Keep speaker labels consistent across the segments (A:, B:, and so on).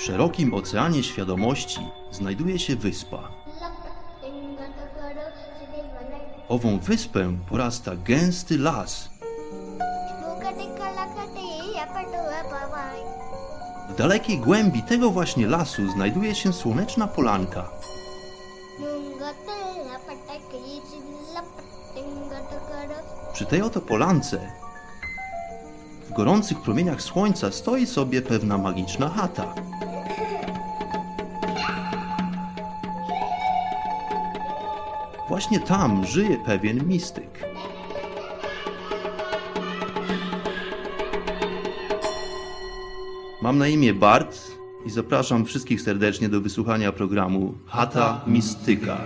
A: W szerokim oceanie świadomości znajduje się wyspa. Ową wyspę porasta gęsty las. W dalekiej głębi tego właśnie lasu znajduje się słoneczna polanka. Przy tej oto polance, w gorących promieniach słońca stoi sobie pewna magiczna chata. Właśnie tam żyje pewien mistyk. Mam na imię Bart i zapraszam wszystkich serdecznie do wysłuchania programu Chata Mistyka.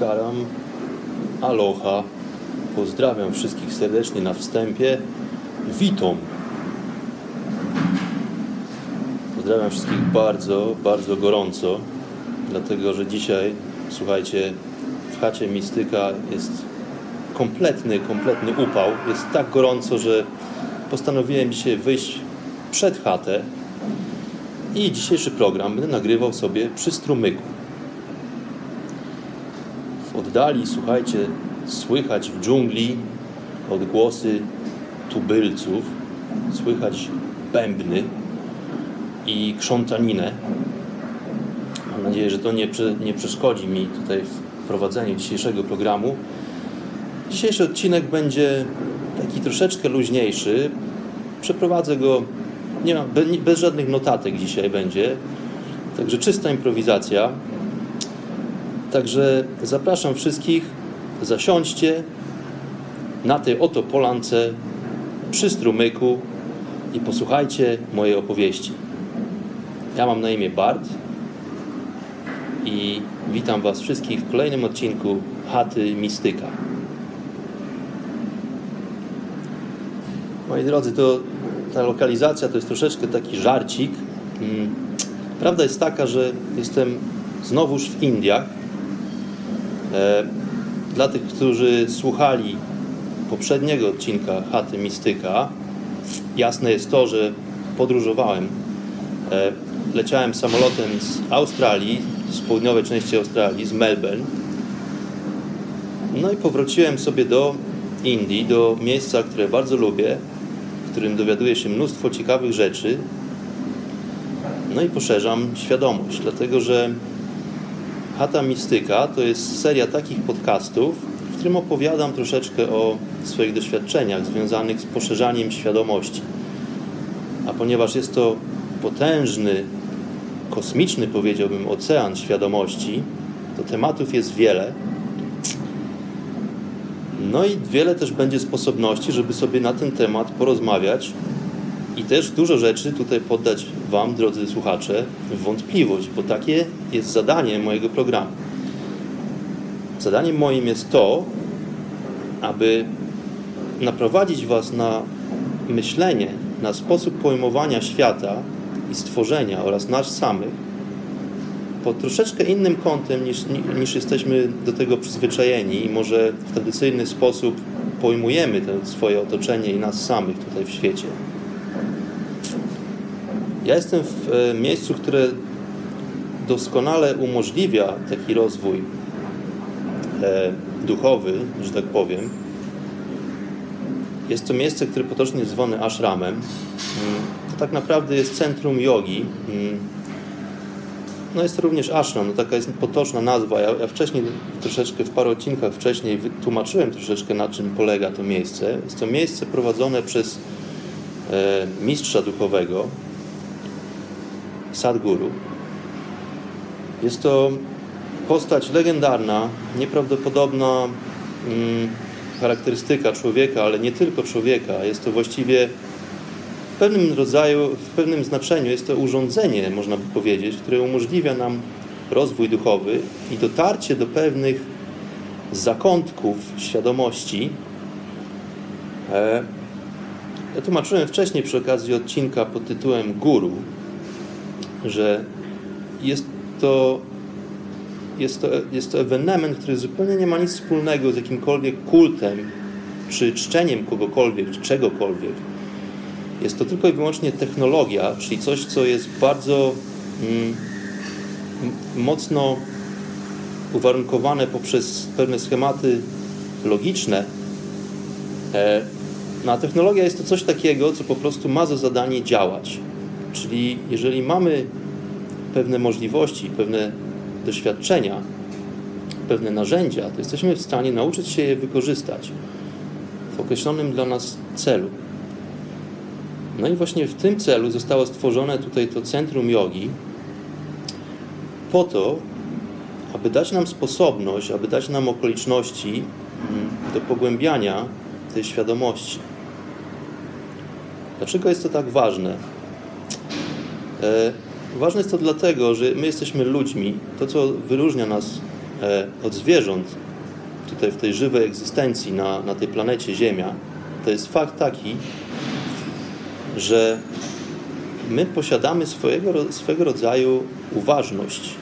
A: Namaskaram, aloha. Pozdrawiam wszystkich serdecznie na wstępie. Witam. Pozdrawiam wszystkich bardzo, bardzo gorąco, dlatego że dzisiaj, słuchajcie, w chacie Mistyka jest kompletny, kompletny upał. Jest tak gorąco, że postanowiłem dzisiaj wyjść przed chatę i dzisiejszy program będę nagrywał sobie przy strumyku. Oddali, słuchajcie, słychać w dżungli odgłosy tubylców, słychać bębny i krzątaninę. Mam nadzieję, że to nie, nie przeszkodzi mi tutaj w prowadzeniu dzisiejszego programu. Dzisiejszy odcinek będzie taki troszeczkę luźniejszy. Przeprowadzę go nie ma, bez żadnych notatek dzisiaj będzie. Także czysta improwizacja. Także zapraszam wszystkich, zasiądźcie na tej oto polance przy strumyku i posłuchajcie mojej opowieści. Ja mam na imię Bart i witam Was wszystkich w kolejnym odcinku Chaty Mistyka. Moi drodzy, to ta lokalizacja to jest troszeczkę taki żarcik. Prawda jest taka, że jestem znowuż w Indiach. Dla tych, którzy słuchali poprzedniego odcinka Chaty Mistyka, jasne jest to, że podróżowałem. Leciałem samolotem z Australii, z południowej części Australii, z Melbourne. No i powróciłem sobie do Indii, do miejsca, które bardzo lubię, w którym dowiaduję się mnóstwo ciekawych rzeczy. No i poszerzam świadomość, dlatego że Chata Mistyka to jest seria takich podcastów, w którym opowiadam troszeczkę o swoich doświadczeniach związanych z poszerzaniem świadomości. A ponieważ jest to potężny, kosmiczny, powiedziałbym, ocean świadomości, to tematów jest wiele. No i wiele też będzie sposobności, żeby sobie na ten temat porozmawiać i też dużo rzeczy tutaj poddać Wam, drodzy słuchacze, w wątpliwość, bo takie jest zadanie mojego programu. Zadaniem moim jest to, aby naprowadzić Was na myślenie, na sposób pojmowania świata i stworzenia oraz nas samych pod troszeczkę innym kątem niż, niż jesteśmy do tego przyzwyczajeni i może w tradycyjny sposób pojmujemy swoje otoczenie i nas samych tutaj w świecie. Ja jestem w miejscu, które doskonale umożliwia taki rozwój duchowy, że tak powiem. Jest to miejsce, które potocznie jest zwane ashramem. To tak naprawdę jest centrum jogi. No jest to również ashram, no taka jest potoczna nazwa. Ja, ja wcześniej troszeczkę, w paru odcinkach wcześniej tłumaczyłem troszeczkę na czym polega to miejsce. Jest to miejsce prowadzone przez e, mistrza duchowego, Sadguru. Jest to postać legendarna, nieprawdopodobna mm, charakterystyka człowieka, ale nie tylko człowieka. Jest to właściwie w pewnym rodzaju, w pewnym znaczeniu jest to urządzenie, można by powiedzieć, które umożliwia nam rozwój duchowy i dotarcie do pewnych zakątków świadomości. Ja tłumaczyłem wcześniej przy okazji odcinka pod tytułem Guru. Że jest to, jest to, jest to ewenement, który zupełnie nie ma nic wspólnego z jakimkolwiek kultem, czy czczeniem kogokolwiek, czy czegokolwiek. Jest to tylko i wyłącznie technologia, czyli coś, co jest bardzo mm, mocno uwarunkowane poprzez pewne schematy logiczne. E, no a technologia jest to coś takiego, co po prostu ma za zadanie działać. Czyli jeżeli mamy pewne możliwości, pewne doświadczenia, pewne narzędzia, to jesteśmy w stanie nauczyć się je wykorzystać w określonym dla nas celu. No i właśnie w tym celu zostało stworzone tutaj to centrum jogi po to, aby dać nam sposobność, aby dać nam okoliczności mm, do pogłębiania tej świadomości. Dlaczego jest to tak ważne? E, ważne jest to dlatego, że my jesteśmy ludźmi. To, co wyróżnia nas e, od zwierząt tutaj w tej żywej egzystencji na, na tej planecie Ziemia, to jest fakt taki, że my posiadamy swojego, swego rodzaju uważność.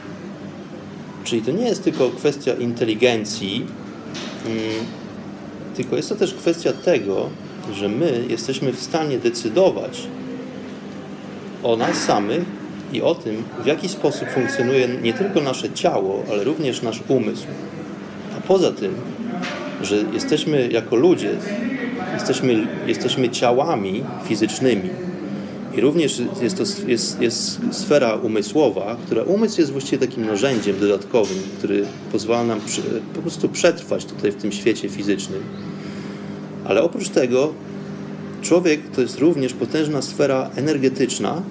A: Czyli to nie jest tylko kwestia inteligencji, mm, tylko jest to też kwestia tego, że my jesteśmy w stanie decydować o nas samych i o tym, w jaki sposób funkcjonuje nie tylko nasze ciało, ale również nasz umysł. A poza tym, że jesteśmy jako ludzie, jesteśmy, jesteśmy ciałami fizycznymi. I również jest to jest, jest sfera umysłowa, która umysł jest właściwie takim narzędziem dodatkowym, który pozwala nam przy, po prostu przetrwać tutaj w tym świecie fizycznym. Ale oprócz tego człowiek to jest również potężna sfera energetyczna,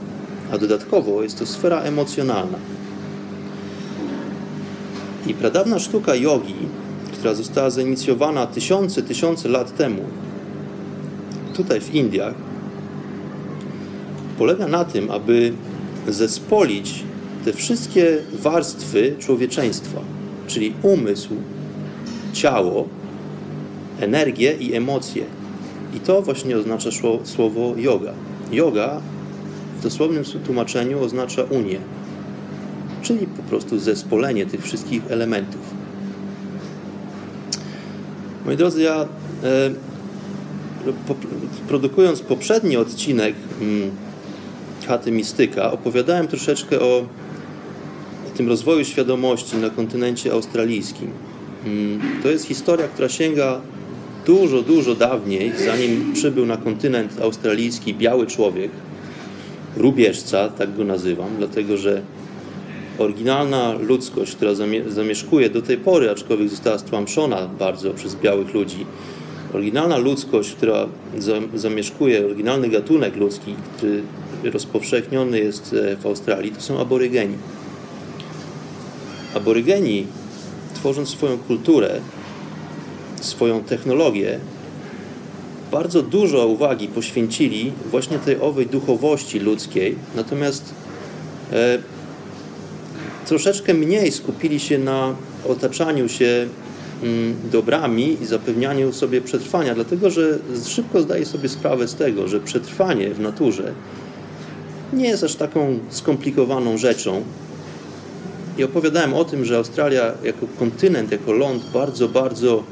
A: a dodatkowo jest to sfera emocjonalna. I pradawna sztuka jogi, która została zainicjowana tysiące, tysiące lat temu, tutaj w Indiach, polega na tym, aby zespolić te wszystkie warstwy człowieczeństwa, czyli umysł, ciało, energię i emocje. I to właśnie oznacza słowo yoga. Yoga w dosłownym tłumaczeniu oznacza unię, czyli po prostu zespolenie tych wszystkich elementów. Moi drodzy, ja e, produkując poprzedni odcinek mm, Chaty Mistyka, opowiadałem troszeczkę o tym rozwoju świadomości na kontynencie australijskim. Mm, to jest historia, która sięga dużo, dużo dawniej, zanim przybył na kontynent australijski biały człowiek, rubieżca, tak go nazywam, dlatego że oryginalna ludzkość, która zamieszkuje do tej pory, aczkolwiek została stłamszona bardzo przez białych ludzi, oryginalna ludzkość, która zamieszkuje, oryginalny gatunek ludzki, który rozpowszechniony jest e, w Australii, to są aborygeni. Aborygeni, tworząc swoją kulturę, swoją technologię, bardzo dużo uwagi poświęcili właśnie tej owej duchowości ludzkiej, natomiast e, troszeczkę mniej skupili się na otaczaniu się mm, dobrami i zapewnianiu sobie przetrwania, dlatego że szybko zdaje sobie sprawę z tego, że przetrwanie w naturze nie jest aż taką skomplikowaną rzeczą. I opowiadałem o tym, że Australia jako kontynent, jako ląd bardzo, bardzo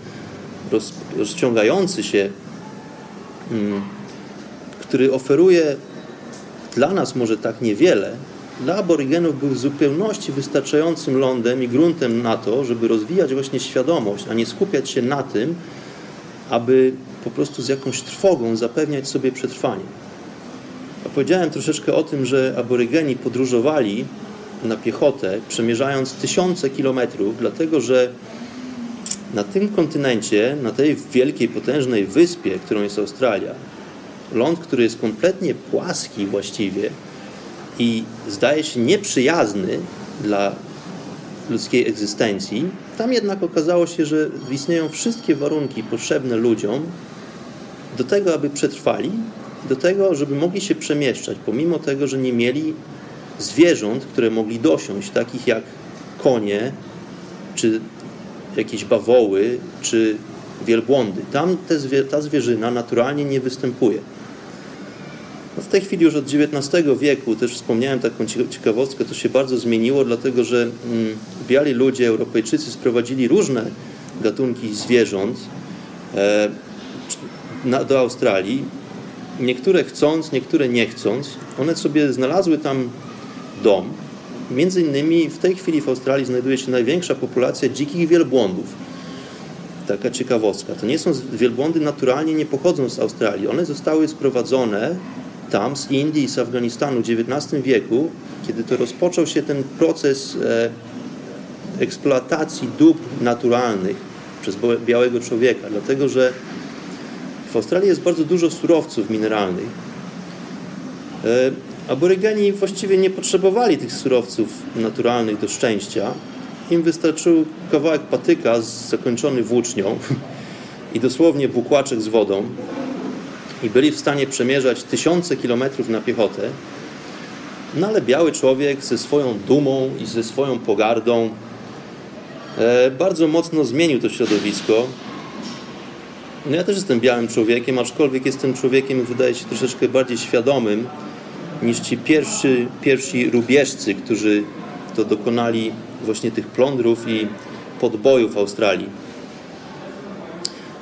A: roz, rozciągający się, mm, który oferuje dla nas może tak niewiele, dla aborygenów był w zupełności wystarczającym lądem i gruntem na to, żeby rozwijać właśnie świadomość, a nie skupiać się na tym, aby po prostu z jakąś trwogą zapewniać sobie przetrwanie. Opowiedziałem troszeczkę o tym, że aborygeni podróżowali na piechotę, przemierzając tysiące kilometrów, dlatego że na tym kontynencie, na tej wielkiej, potężnej wyspie, którą jest Australia, ląd, który jest kompletnie płaski właściwie i zdaje się nieprzyjazny dla ludzkiej egzystencji, tam jednak okazało się, że istnieją wszystkie warunki potrzebne ludziom do tego, aby przetrwali, do tego, żeby mogli się przemieszczać, pomimo tego, że nie mieli zwierząt, które mogli dosiąść, takich jak konie, czy jakieś bawoły czy wielbłądy. Tam te, ta zwierzyna naturalnie nie występuje. No w tej chwili już od XIX wieku, też wspomniałem taką ciekawostkę, to się bardzo zmieniło, dlatego że mm, biali ludzie, Europejczycy sprowadzili różne gatunki zwierząt e, do Australii. Niektóre chcąc, niektóre nie chcąc. One sobie znalazły tam dom. Między innymi w tej chwili w Australii znajduje się największa populacja dzikich wielbłądów. Taka ciekawostka. To nie są wielbłądy naturalnie nie pochodzą z Australii. One zostały sprowadzone tam z Indii i z Afganistanu w XIX wieku, kiedy to rozpoczął się ten proces e, eksploatacji dóbr naturalnych przez białego człowieka, dlatego że w Australii jest bardzo dużo surowców mineralnych. Aborygeni właściwie nie potrzebowali tych surowców naturalnych do szczęścia. Im wystarczył kawałek patyka zakończony włócznią i dosłownie bukłaczek z wodą i byli w stanie przemierzać tysiące kilometrów na piechotę. No ale biały człowiek ze swoją dumą i ze swoją pogardą e, bardzo mocno zmienił to środowisko. No ja też jestem białym człowiekiem, aczkolwiek jestem człowiekiem, wydaje się, troszeczkę bardziej świadomym niż ci pierwszy, pierwsi rubieżcy, którzy to dokonali właśnie tych plądrów i podbojów w Australii.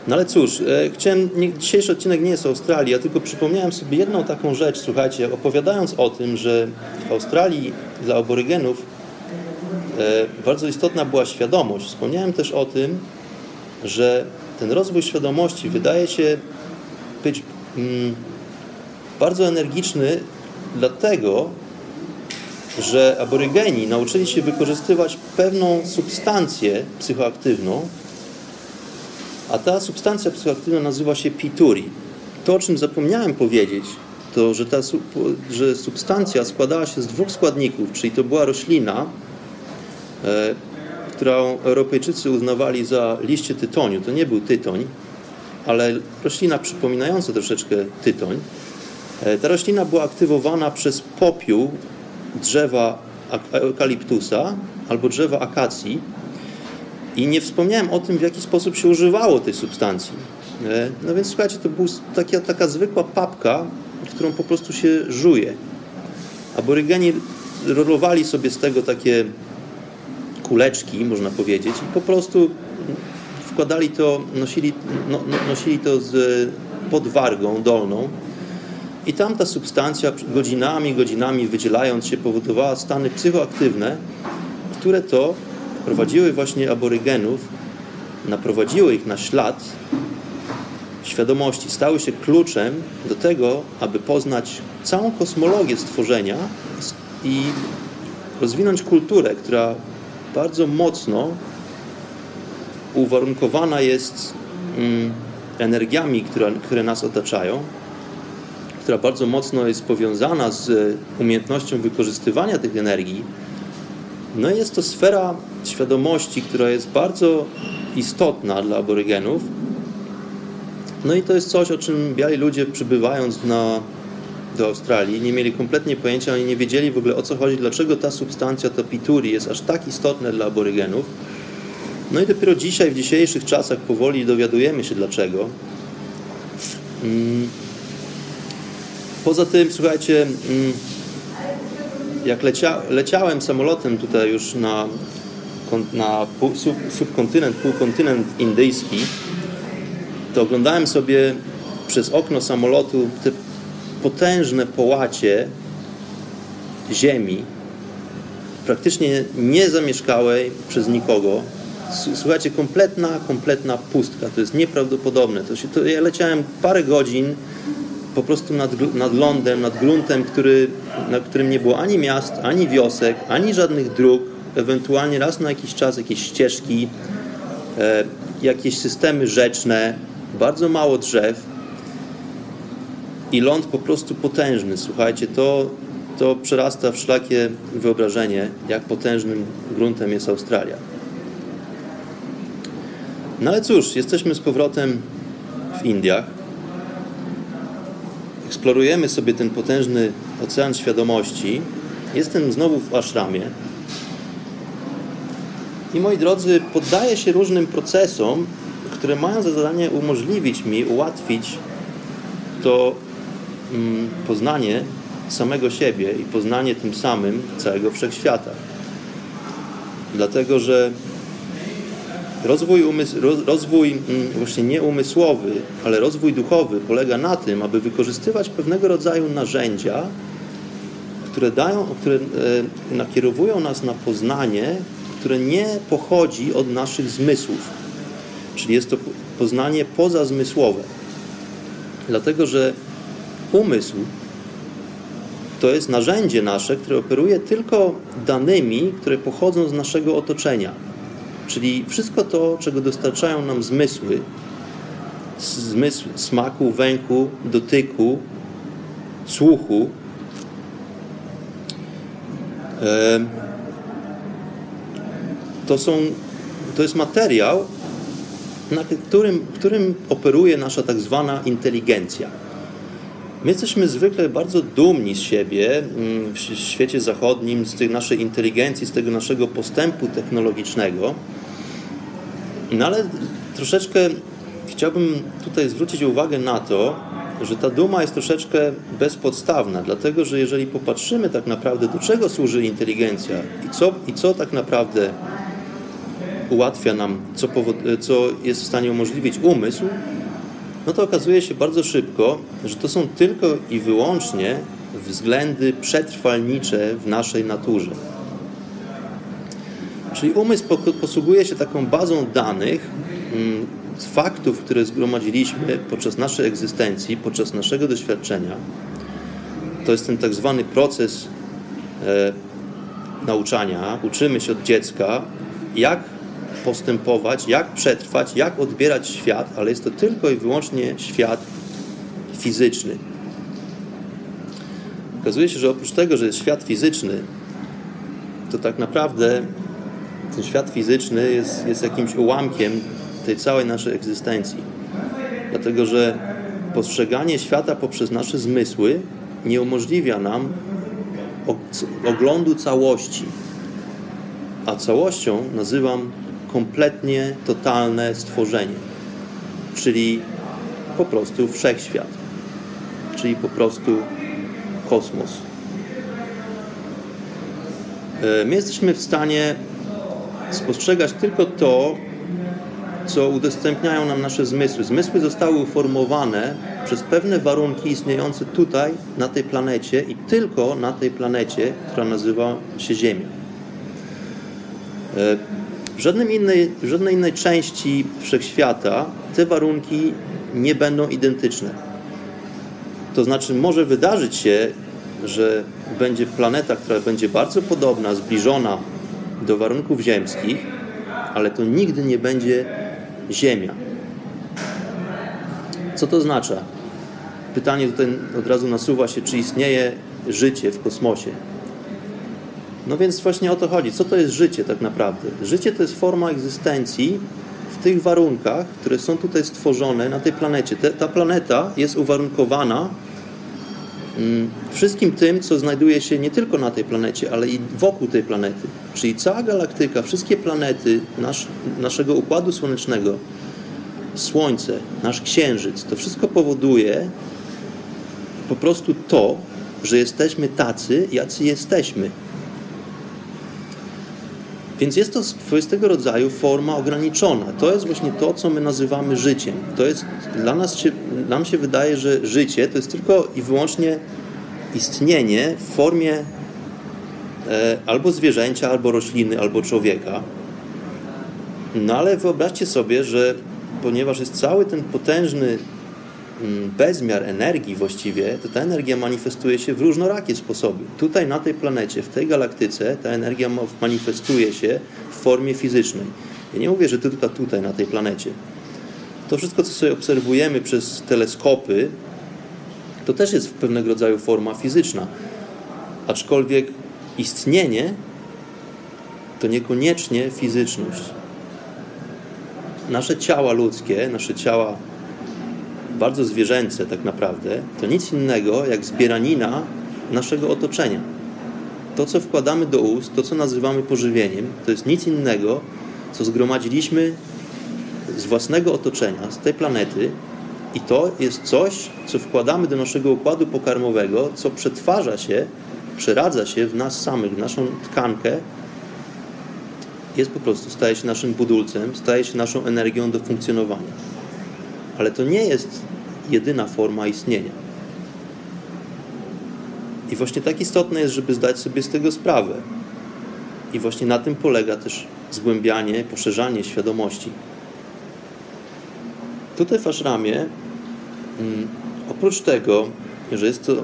A: No ale cóż, e, chciałem, nie, dzisiejszy odcinek nie jest o Australii, ja tylko przypomniałem sobie jedną taką rzecz, słuchajcie, opowiadając o tym, że w Australii dla aborygenów e, bardzo istotna była świadomość. Wspomniałem też o tym, że ten rozwój świadomości wydaje się być mm, bardzo energiczny, dlatego, że aborygeni nauczyli się wykorzystywać pewną substancję psychoaktywną, a ta substancja psychoaktywna nazywa się pituri. To, o czym zapomniałem powiedzieć, to, że ta że substancja składała się z dwóch składników, czyli to była roślina, e, którą Europejczycy uznawali za liście tytoniu. To nie był tytoń, ale roślina przypominająca troszeczkę tytoń. E, ta roślina była aktywowana przez popiół drzewa eukaliptusa albo drzewa akacji i nie wspomniałem o tym, w jaki sposób się używało tej substancji. E, no więc słuchajcie, to była taka, taka zwykła papka, którą po prostu się żuje. Aborygeni rolowali sobie z tego takie kuleczki, można powiedzieć, i po prostu wkładali to, nosili, no, no nosili to z pod wargą dolną i tam ta substancja godzinami, godzinami wydzielając się powodowała stany psychoaktywne, które to prowadziły właśnie aborygenów, naprowadziły ich na ślad świadomości, stały się kluczem do tego, aby poznać całą kosmologię stworzenia i rozwinąć kulturę, która bardzo mocno uwarunkowana jest mm, energiami, które, które nas otaczają, która bardzo mocno jest powiązana z umiejętnością wykorzystywania tych energii, no jest to sfera świadomości, która jest bardzo istotna dla aborygenów. No i to jest coś, o czym biali ludzie przybywając na, do Australii nie mieli kompletnie pojęcia, oni nie wiedzieli w ogóle o co chodzi, dlaczego ta substancja, ta pituri jest aż tak istotna dla aborygenów. No i dopiero dzisiaj, w dzisiejszych czasach powoli dowiadujemy się dlaczego. Mm. Poza tym, słuchajcie, mm, jak lecia, leciałem samolotem tutaj już na, na pół, sub, subkontynent, półkontynent indyjski, to oglądałem sobie przez okno samolotu te potężne połacie ziemi, praktycznie niezamieszkałej przez nikogo. Słuchajcie, kompletna, kompletna pustka. To jest nieprawdopodobne. To się, to ja leciałem parę godzin po prostu nad, nad lądem, nad gruntem, który, na którym nie było ani miast, ani wiosek, ani żadnych dróg, ewentualnie raz na jakiś czas jakieś ścieżki, e, jakieś systemy rzeczne, bardzo mało drzew i ląd po prostu potężny. Słuchajcie, to, to przerasta wszelakie wyobrażenie, jak potężnym gruntem jest Australia. No ale cóż, jesteśmy z powrotem w Indiach eksplorujemy sobie ten potężny ocean świadomości, jestem znowu w ashramie i moi drodzy, poddaję się różnym procesom, które mają za zadanie umożliwić mi, ułatwić to mm, poznanie samego siebie i poznanie tym samym całego wszechświata. Dlatego, że rozwój, umysł, rozwój mm, właśnie nie umysłowy, ale rozwój duchowy polega na tym, aby wykorzystywać pewnego rodzaju narzędzia, które, dają, które e, nakierowują nas na poznanie, które nie pochodzi od naszych zmysłów. Czyli jest to poznanie pozazmysłowe. Dlatego, że umysł to jest narzędzie nasze, które operuje tylko danymi, które pochodzą z naszego otoczenia. Czyli wszystko to, czego dostarczają nam zmysły, zmysł smaku, węchu, dotyku, słuchu, to, są, to jest materiał, na którym, którym operuje nasza tak zwana inteligencja. My jesteśmy zwykle bardzo dumni z siebie mm, w świecie zachodnim, z tej naszej inteligencji, z tego naszego postępu technologicznego. No ale troszeczkę chciałbym tutaj zwrócić uwagę na to, że ta duma jest troszeczkę bezpodstawna, dlatego że jeżeli popatrzymy tak naprawdę, do czego służy inteligencja i co, i co tak naprawdę ułatwia nam, co, co jest w stanie umożliwić umysł, no to okazuje się bardzo szybko, że to są tylko i wyłącznie względy przetrwalnicze w naszej naturze. Czyli umysł posługuje się taką bazą danych, mm, faktów, które zgromadziliśmy podczas naszej egzystencji, podczas naszego doświadczenia. To jest ten tak zwany proces e, nauczania. Uczymy się od dziecka, jak postępować, jak przetrwać, jak odbierać świat, ale jest to tylko i wyłącznie świat fizyczny. Okazuje się, że oprócz tego, że jest świat fizyczny, to tak naprawdę ten świat fizyczny jest, jest jakimś ułamkiem tej całej naszej egzystencji. Dlatego, że postrzeganie świata poprzez nasze zmysły nie umożliwia nam oglądu całości. A całością nazywam kompletnie totalne stworzenie, czyli po prostu wszechświat, czyli po prostu kosmos. E, my jesteśmy w stanie spostrzegać tylko to, co udostępniają nam nasze zmysły. Zmysły zostały uformowane przez pewne warunki istniejące tutaj, na tej planecie i tylko na tej planecie, która nazywa się Ziemia. E, w, innej, w żadnej innej części wszechświata te warunki nie będą identyczne. To znaczy, może wydarzyć się, że będzie planeta, która będzie bardzo podobna, zbliżona do warunków ziemskich, ale to nigdy nie będzie Ziemia. Co to oznacza? Pytanie tutaj od razu nasuwa się, czy istnieje życie w kosmosie. No więc właśnie o to chodzi. Co to jest życie tak naprawdę? Życie to jest forma egzystencji w tych warunkach, które są tutaj stworzone na tej planecie. ta planeta jest uwarunkowana wszystkim tym, co znajduje się nie tylko na tej planecie, ale i wokół tej planety. Czyli cała galaktyka, wszystkie planety nasz, naszego układu słonecznego, Słońce, nasz Księżyc, to wszystko powoduje po prostu to, że jesteśmy tacy, jacy jesteśmy. Więc jest to swoistego rodzaju forma ograniczona. To jest właśnie to, co my nazywamy życiem. To jest, dla nas się, nam się wydaje, że życie to jest tylko i wyłącznie istnienie w formie e, albo zwierzęcia, albo rośliny, albo człowieka. No ale wyobraźcie sobie, że ponieważ jest cały ten potężny bezmiar energii właściwie, to ta energia manifestuje się w różnorakie sposoby. Tutaj na tej planecie, w tej galaktyce, ta energia manifestuje się w formie fizycznej. Ja nie mówię, że tylko tutaj, na tej planecie. To wszystko, co sobie obserwujemy przez teleskopy, to też jest pewnego rodzaju forma fizyczna. Aczkolwiek istnienie to niekoniecznie fizyczność. Nasze ciała ludzkie, nasze ciała bardzo zwierzęce tak naprawdę, to nic innego jak zbieranina naszego otoczenia. To, co wkładamy do ust, to, co nazywamy pożywieniem, to jest nic innego, co zgromadziliśmy z własnego otoczenia, z tej planety I to jest coś, co wkładamy do naszego układu pokarmowego, co przetwarza się, przeradza się w nas samych, w naszą tkankę. Jest po prostu, staje się naszym budulcem, staje się naszą energią do funkcjonowania. Ale to nie jest jedyna forma istnienia. I właśnie tak istotne jest, żeby zdać sobie z tego sprawę. I właśnie na tym polega też zgłębianie, poszerzanie świadomości. Tutaj w Ashramie, mm, oprócz tego, że jest to,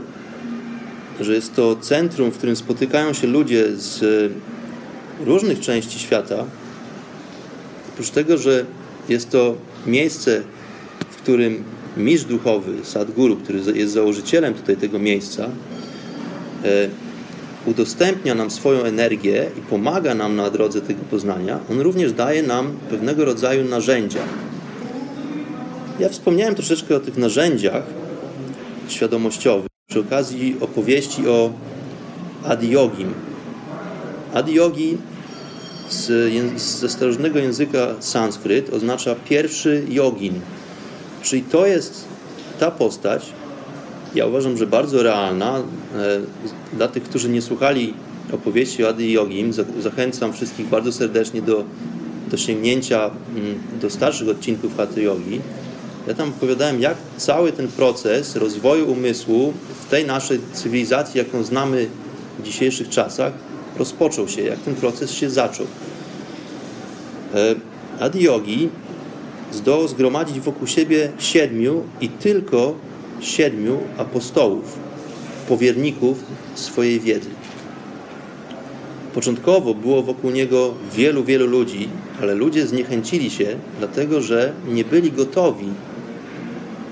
A: że jest to centrum, w którym spotykają się ludzie z różnych części świata, oprócz tego, że jest to miejsce, którym mistrz duchowy, Sadguru, który jest założycielem tutaj tego miejsca, e, udostępnia nam swoją energię i pomaga nam na drodze tego poznania, on również daje nam pewnego rodzaju narzędzia. Ja wspomniałem troszeczkę o tych narzędziach świadomościowych przy okazji opowieści o Adiyogim. Adiyogi z, ze starożytnego języka sanskryt oznacza pierwszy jogin. Czyli to jest ta postać, ja uważam, że bardzo realna. E, dla tych, którzy nie słuchali opowieści o Adi Yogim, zachęcam wszystkich bardzo serdecznie do, do sięgnięcia mm, do starszych odcinków Hatha Yogi. Ja tam opowiadałem, jak cały ten proces rozwoju umysłu w tej naszej cywilizacji, jaką znamy w dzisiejszych czasach, rozpoczął się, jak ten proces się zaczął. E, Adi Yogi zdołał zgromadzić wokół siebie siedmiu i tylko siedmiu apostołów, powierników swojej wiedzy. Początkowo było wokół niego wielu, wielu ludzi, ale ludzie zniechęcili się, dlatego że nie byli gotowi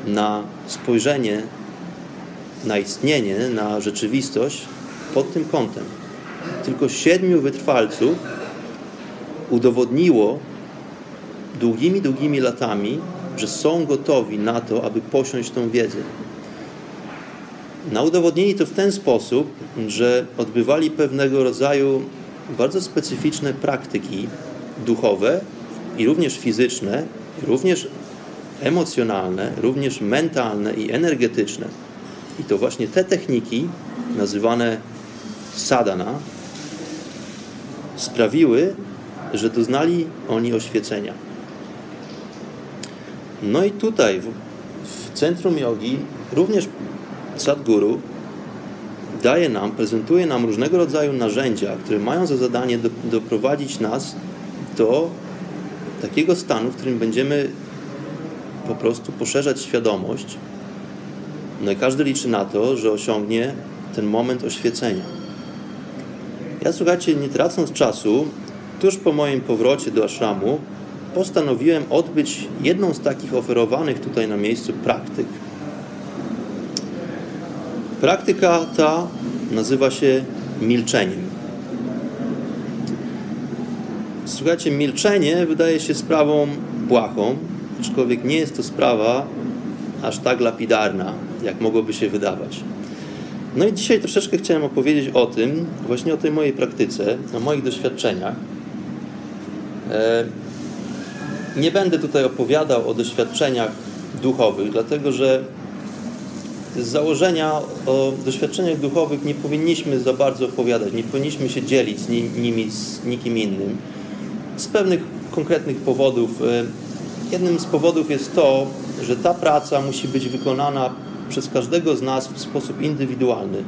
A: na spojrzenie na istnienie, na rzeczywistość pod tym kątem. Tylko siedmiu wytrwalców udowodniło długimi, długimi latami, że są gotowi na to, aby posiąść tą wiedzę. Na udowodnili to w ten sposób, że odbywali pewnego rodzaju bardzo specyficzne praktyki duchowe i również fizyczne, również emocjonalne, również mentalne i energetyczne. I to właśnie te techniki, nazywane sadana, sprawiły, że doznali oni oświecenia. No i tutaj, w, w centrum jogi, również Sadguru daje nam, prezentuje nam różnego rodzaju narzędzia, które mają za zadanie do, doprowadzić nas do takiego stanu, w którym będziemy po prostu poszerzać świadomość. No i każdy liczy na to, że osiągnie ten moment oświecenia. Ja, słuchajcie, nie tracąc czasu, tuż po moim powrocie do ashramu, postanowiłem odbyć jedną z takich oferowanych tutaj na miejscu praktyk. Praktyka ta nazywa się milczeniem. Słuchajcie, milczenie wydaje się sprawą błahą, aczkolwiek nie jest to sprawa aż tak lapidarna, jak mogłoby się wydawać. No i dzisiaj troszeczkę chciałem opowiedzieć o tym, właśnie o tej mojej praktyce, o moich doświadczeniach. E, nie będę tutaj opowiadał o doświadczeniach duchowych, dlatego że z założenia o doświadczeniach duchowych nie powinniśmy za bardzo opowiadać, nie powinniśmy się dzielić z nimi z nikim innym. Z pewnych konkretnych powodów. E, jednym z powodów jest to, że ta praca musi być wykonana przez każdego z nas w sposób indywidualny.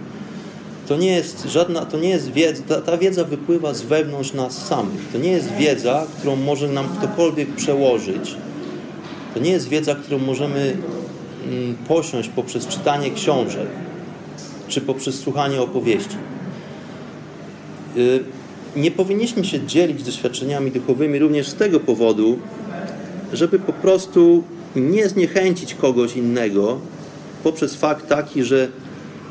A: To nie jest żadna, to nie jest wiedza, ta, ta wiedza wypływa z wewnątrz nas samych. To nie jest wiedza, którą może nam ktokolwiek przełożyć. To nie jest wiedza, którą możemy mm, posiąść poprzez czytanie książek czy poprzez słuchanie opowieści. Y, nie powinniśmy się dzielić doświadczeniami duchowymi również z tego powodu, żeby po prostu nie zniechęcić kogoś innego poprzez fakt taki, że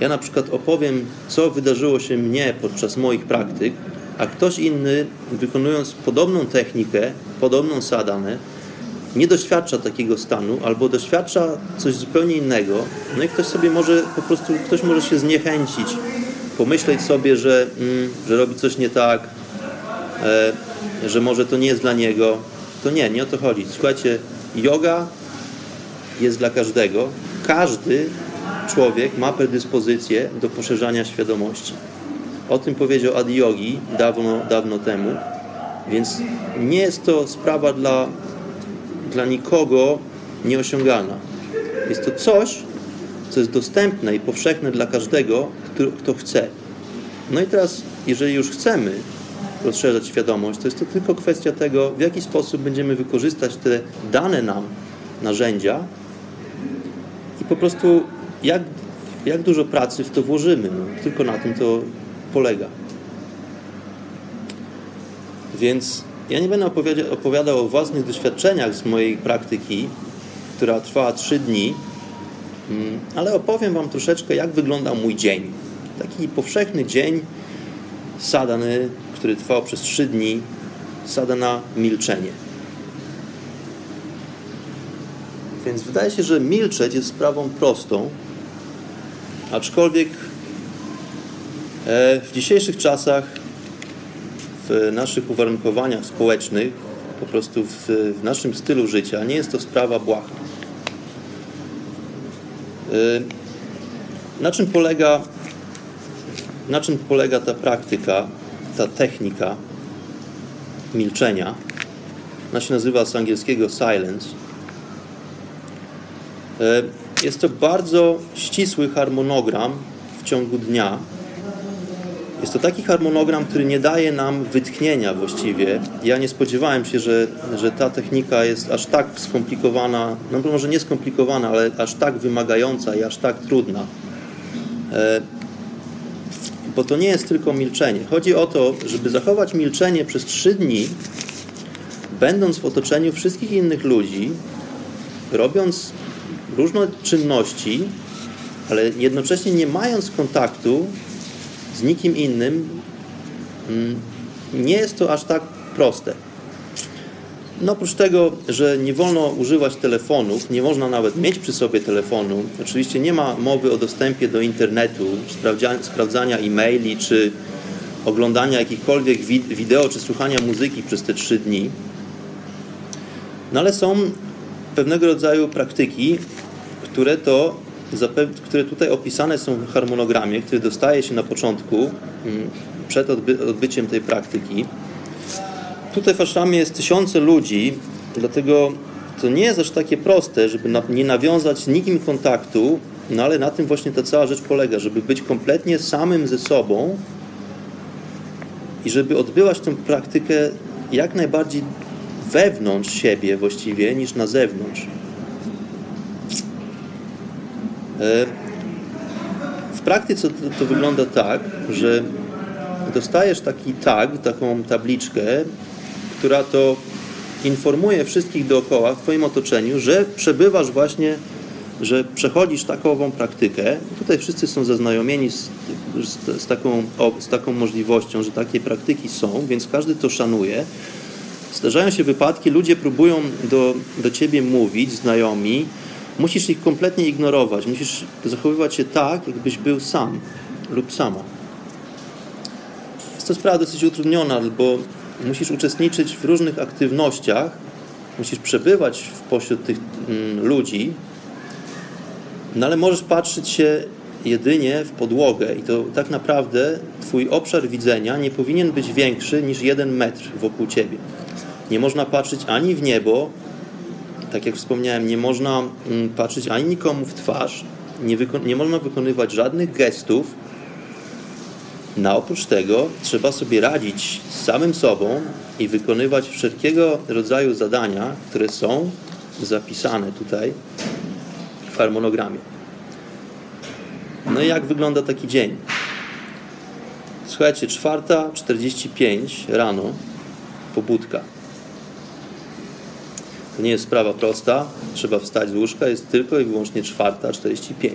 A: ja na przykład opowiem, co wydarzyło się mnie podczas moich praktyk, a ktoś inny, wykonując podobną technikę, podobną sadanę, nie doświadcza takiego stanu, albo doświadcza coś zupełnie innego, no i ktoś sobie może, po prostu, ktoś może się zniechęcić, pomyśleć sobie, że, mm, że robi coś nie tak, e, że może to nie jest dla niego. To nie, nie o to chodzi. Słuchajcie, yoga jest dla każdego. Każdy człowiek ma predyspozycję do poszerzania świadomości. O tym powiedział Adi Yogi dawno, dawno temu. Więc nie jest to sprawa dla, dla nikogo nieosiągalna. Jest to coś, co jest dostępne i powszechne dla każdego, kto, kto chce. No i teraz, jeżeli już chcemy rozszerzać świadomość, to jest to tylko kwestia tego, w jaki sposób będziemy wykorzystać te dane nam narzędzia i po prostu jak, jak dużo pracy w to włożymy. No, tylko na tym to polega. Więc ja nie będę opowiadał, opowiadał o własnych doświadczeniach z mojej praktyki, która trwała trzy dni, mm, ale opowiem Wam troszeczkę, jak wyglądał mój dzień. Taki powszechny dzień sadany, który trwał przez trzy dni, sadana milczenie. Więc wydaje się, że milczeć jest sprawą prostą, aczkolwiek e, w dzisiejszych czasach, w naszych uwarunkowaniach społecznych, po prostu w, w naszym stylu życia, nie jest to sprawa błaha. E, na czym polega, na czym polega ta praktyka, ta technika milczenia? Ona się nazywa z angielskiego silence. Jest to bardzo ścisły harmonogram w ciągu dnia. Jest to taki harmonogram, który nie daje nam wytchnienia właściwie. Ja nie spodziewałem się, że, że ta technika jest aż tak skomplikowana, no może nie skomplikowana, ale aż tak wymagająca i aż tak trudna. E, bo to nie jest tylko milczenie. Chodzi o to, żeby zachować milczenie przez trzy dni, będąc w otoczeniu wszystkich innych ludzi, robiąc różne czynności, ale jednocześnie nie mając kontaktu z nikim innym, mm, nie jest to aż tak proste. No oprócz tego, że nie wolno używać telefonów, nie można nawet mieć przy sobie telefonu. Oczywiście nie ma mowy o dostępie do internetu, sprawdzania e-maili, czy oglądania jakichkolwiek wideo, czy słuchania muzyki przez te trzy dni. No ale są pewnego rodzaju praktyki, które to które tutaj opisane są w harmonogramie, który dostaje się na początku, mm, przed odbyciem tej praktyki. Tutaj w Aszamie jest tysiące ludzi, dlatego to nie jest aż takie proste, żeby nie nawiązać z nikim kontaktu, no ale na tym właśnie ta cała rzecz polega, żeby być kompletnie samym ze sobą i żeby odbywać tę praktykę jak najbardziej wewnątrz siebie właściwie niż na zewnątrz. E, w praktyce to, to wygląda tak, że dostajesz taki tag, taką tabliczkę, która to informuje wszystkich dookoła w Twoim otoczeniu, że przebywasz właśnie, że przechodzisz takową praktykę. Tutaj wszyscy są zaznajomieni z, z, z, taką, z taką możliwością, że takie praktyki są, więc każdy to szanuje. Zdarzają się wypadki, ludzie próbują do, do Ciebie mówić, znajomi, musisz ich kompletnie ignorować, musisz zachowywać się tak, jakbyś był sam lub sama. Jest to sprawa dosyć utrudniona, bo musisz uczestniczyć w różnych aktywnościach, musisz przebywać w pośród tych mm, ludzi, no ale możesz patrzeć się jedynie w podłogę i to tak naprawdę twój obszar widzenia nie powinien być większy niż jeden metr wokół ciebie. Nie można patrzeć ani w niebo, tak jak wspomniałem, nie można mm, patrzeć ani nikomu w twarz, nie, nie można wykonywać żadnych gestów, no oprócz tego trzeba sobie radzić z samym sobą i wykonywać wszelkiego rodzaju zadania, które są zapisane tutaj w harmonogramie. No i jak wygląda taki dzień? Słuchajcie, 4.45 rano, pobudka. To nie jest sprawa prosta, trzeba wstać z łóżka, jest tylko i wyłącznie 4.45.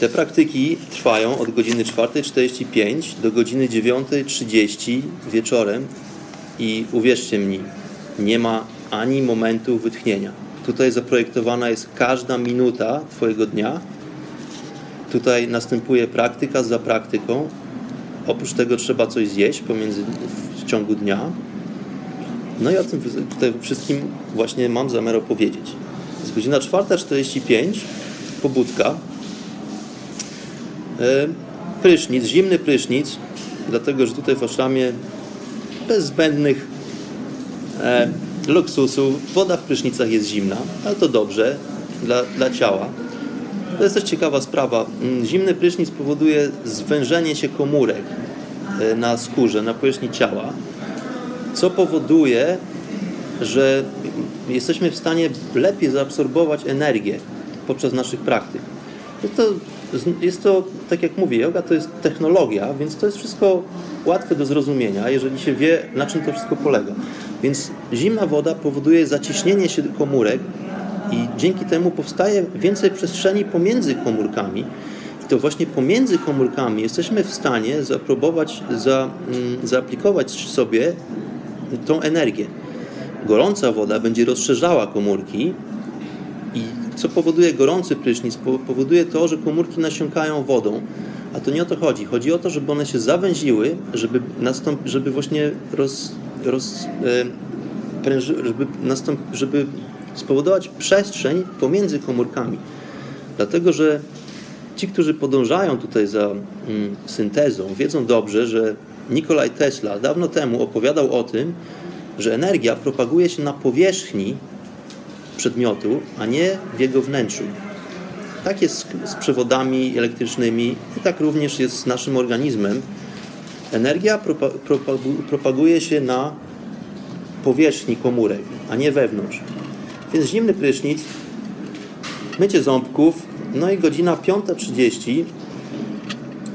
A: Te praktyki trwają od godziny 4.45 do godziny 9.30 wieczorem i uwierzcie mi, nie ma ani momentu wytchnienia. Tutaj zaprojektowana jest każda minuta Twojego dnia. Tutaj następuje praktyka za praktyką. Oprócz tego trzeba coś zjeść pomiędzy, w ciągu dnia. No i o tym wszystkim właśnie mam zamiar opowiedzieć. Jest godzina 4.45, pobudka. E, prysznic, zimny prysznic, dlatego że tutaj w Oszamie bez zbędnych e, luksusów woda w prysznicach jest zimna, ale to dobrze dla, dla ciała. To jest też ciekawa sprawa. Mm, Zimny prysznic powoduje zwężenie się komórek e, na skórze, na powierzchni ciała, co powoduje, że jesteśmy w stanie lepiej zaabsorbować energię podczas naszych praktyk. To, jest to, tak jak mówię, yoga to jest technologia, więc to jest wszystko łatwe do zrozumienia, jeżeli się wie, na czym to wszystko polega. Więc zimna woda powoduje zaciśnienie się komórek i dzięki temu powstaje więcej przestrzeni pomiędzy komórkami. I to właśnie pomiędzy komórkami jesteśmy w stanie za, mm, zaaplikować sobie tą energię. Gorąca woda będzie rozszerzała komórki i co powoduje gorący prysznic? Po- Powoduje to, że komórki nasiąkają wodą. A to nie o to chodzi. Chodzi o to, żeby one się zawęziły, żeby, nastąp, żeby właśnie roz, roz, e, pręży, żeby, nastąp, żeby spowodować przestrzeń pomiędzy komórkami. Dlatego, że ci, którzy podążają tutaj za mm, syntezą, wiedzą dobrze, że Nikolaj Tesla dawno temu opowiadał o tym, że energia propaguje się na powierzchni przedmiotu, a nie w jego wnętrzu. Tak jest z- przewodami elektrycznymi i tak również jest z naszym organizmem. Energia propa, propagu- propaguje się na powierzchni komórek, a nie wewnątrz. Więc zimny prysznic, mycie ząbków, no i godzina 5.30 E,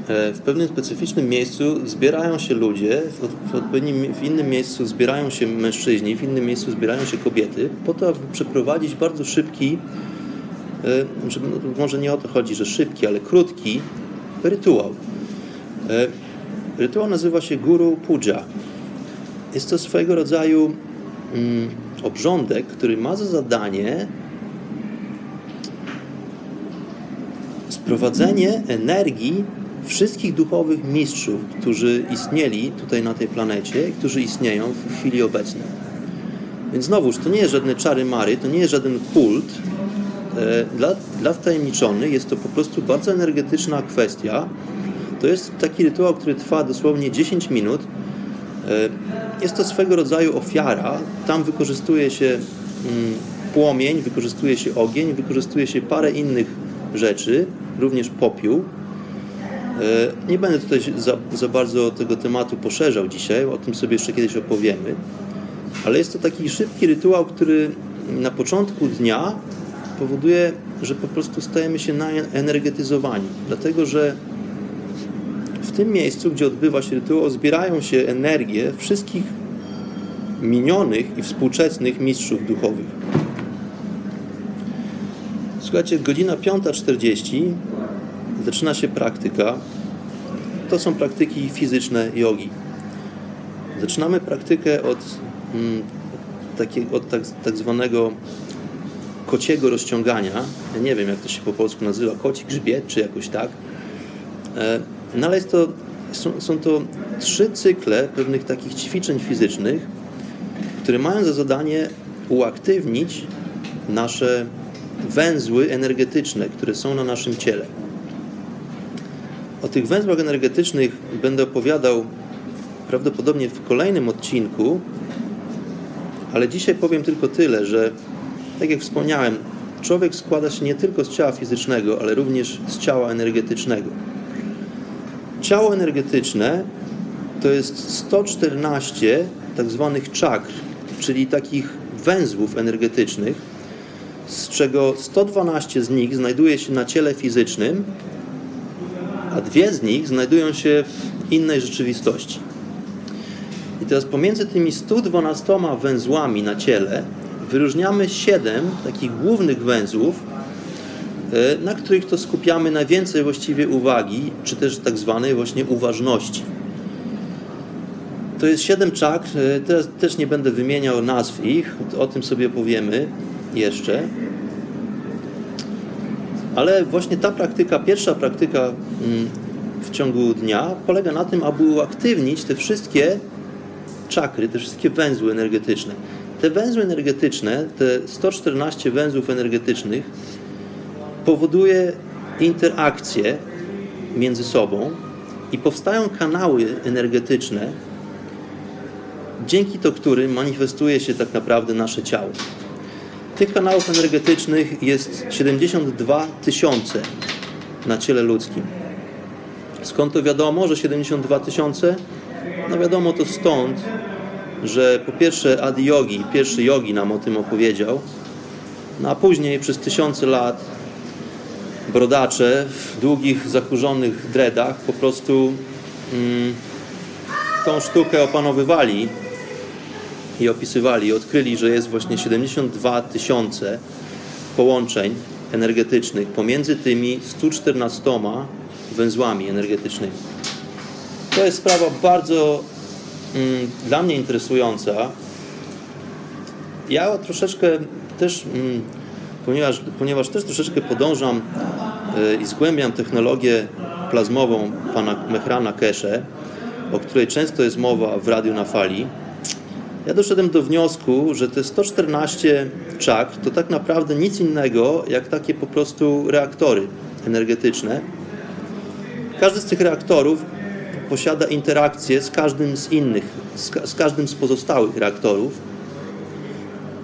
A: W pewnym specyficznym miejscu zbierają się ludzie, w, odpowiednim, w innym miejscu zbierają się mężczyźni, w innym miejscu zbierają się kobiety, po to, aby przeprowadzić bardzo szybki, e, no, może nie o to chodzi, że szybki, ale krótki rytuał. E, Rytuał nazywa się Guru Puja. Jest to swego rodzaju mm, obrządek, który ma za zadanie sprowadzenie energii wszystkich duchowych mistrzów, którzy istnieli tutaj na tej planecie którzy istnieją w chwili obecnej. Więc znowuż, to nie jest żadne czary mary, to nie jest żaden kult. E, Dla, dla wtajemniczonych jest to po prostu bardzo energetyczna kwestia. To jest taki rytuał, który trwa dosłownie 10 minut. E, Jest to swego rodzaju ofiara. Tam wykorzystuje się mm, płomień, wykorzystuje się ogień, wykorzystuje się parę innych rzeczy, również popiół. E, Nie będę tutaj za, za bardzo tego tematu poszerzał dzisiaj, o tym sobie jeszcze kiedyś opowiemy, ale jest to taki szybki rytuał, który na początku dnia powoduje, że po prostu stajemy się naenergetyzowani, dlatego że w tym miejscu, gdzie odbywa się rytuał, zbierają się energie wszystkich minionych i współczesnych mistrzów duchowych. Słuchajcie, godzina 5.40 zaczyna się praktyka. To są praktyki fizyczne jogi. Zaczynamy praktykę od, mm, takiego, od tak, tak zwanego kociego rozciągania. Ja nie wiem, jak to się po polsku nazywa, koci grzbiet, czy jakoś tak. E, No ale jest to, są, są to trzy cykle pewnych takich ćwiczeń fizycznych, które mają za zadanie uaktywnić nasze węzły energetyczne, które są na naszym ciele. O tych węzłach energetycznych będę opowiadał prawdopodobnie w kolejnym odcinku, ale dzisiaj powiem tylko tyle, że tak jak wspomniałem, człowiek składa się nie tylko z ciała fizycznego, ale również z ciała energetycznego. Ciało energetyczne to jest 114 tak zwanych czakr, czyli takich węzłów energetycznych, z czego 112 z nich znajduje się na ciele fizycznym, a dwie z nich znajdują się w innej rzeczywistości. I teraz pomiędzy tymi 112 węzłami na ciele wyróżniamy 7 takich głównych węzłów, e, na których to skupiamy najwięcej właściwie uwagi, czy też tak zwanej właśnie uważności. To jest 7 czakr, e, teraz też nie będę wymieniał nazw ich, o tym sobie powiemy jeszcze. Ale właśnie ta praktyka, pierwsza praktyka mm, w ciągu dnia polega na tym, aby uaktywnić te wszystkie czakry, te wszystkie węzły energetyczne. te węzły energetyczne, te 114 węzłów energetycznych powoduje interakcje między sobą i powstają kanały energetyczne, dzięki to którym manifestuje się tak naprawdę nasze ciało. Tych kanałów energetycznych jest 72 tysiące na ciele ludzkim. Skąd to wiadomo, że 72 tysiące? No wiadomo to stąd, że po pierwsze Adi Yogi, pierwszy yogi nam o tym opowiedział, no a później przez tysiące lat brodacze w długich, zakurzonych dreadach po prostu mm, tą sztukę opanowywali i opisywali i odkryli, że jest właśnie 72 tysiące połączeń energetycznych pomiędzy tymi 114 węzłami energetycznymi. To jest sprawa bardzo mm, dla mnie interesująca. Ja troszeczkę też, mm, ponieważ, ponieważ też troszeczkę podążam y, i zgłębiam technologię plazmową pana Mehrana Kesze, o której często jest mowa w radiu na fali, ja doszedłem do wniosku, że te 114 czakr to tak naprawdę nic innego jak takie po prostu reaktory energetyczne. Każdy z tych reaktorów posiada interakcję z każdym z innych, z, z każdym z pozostałych reaktorów.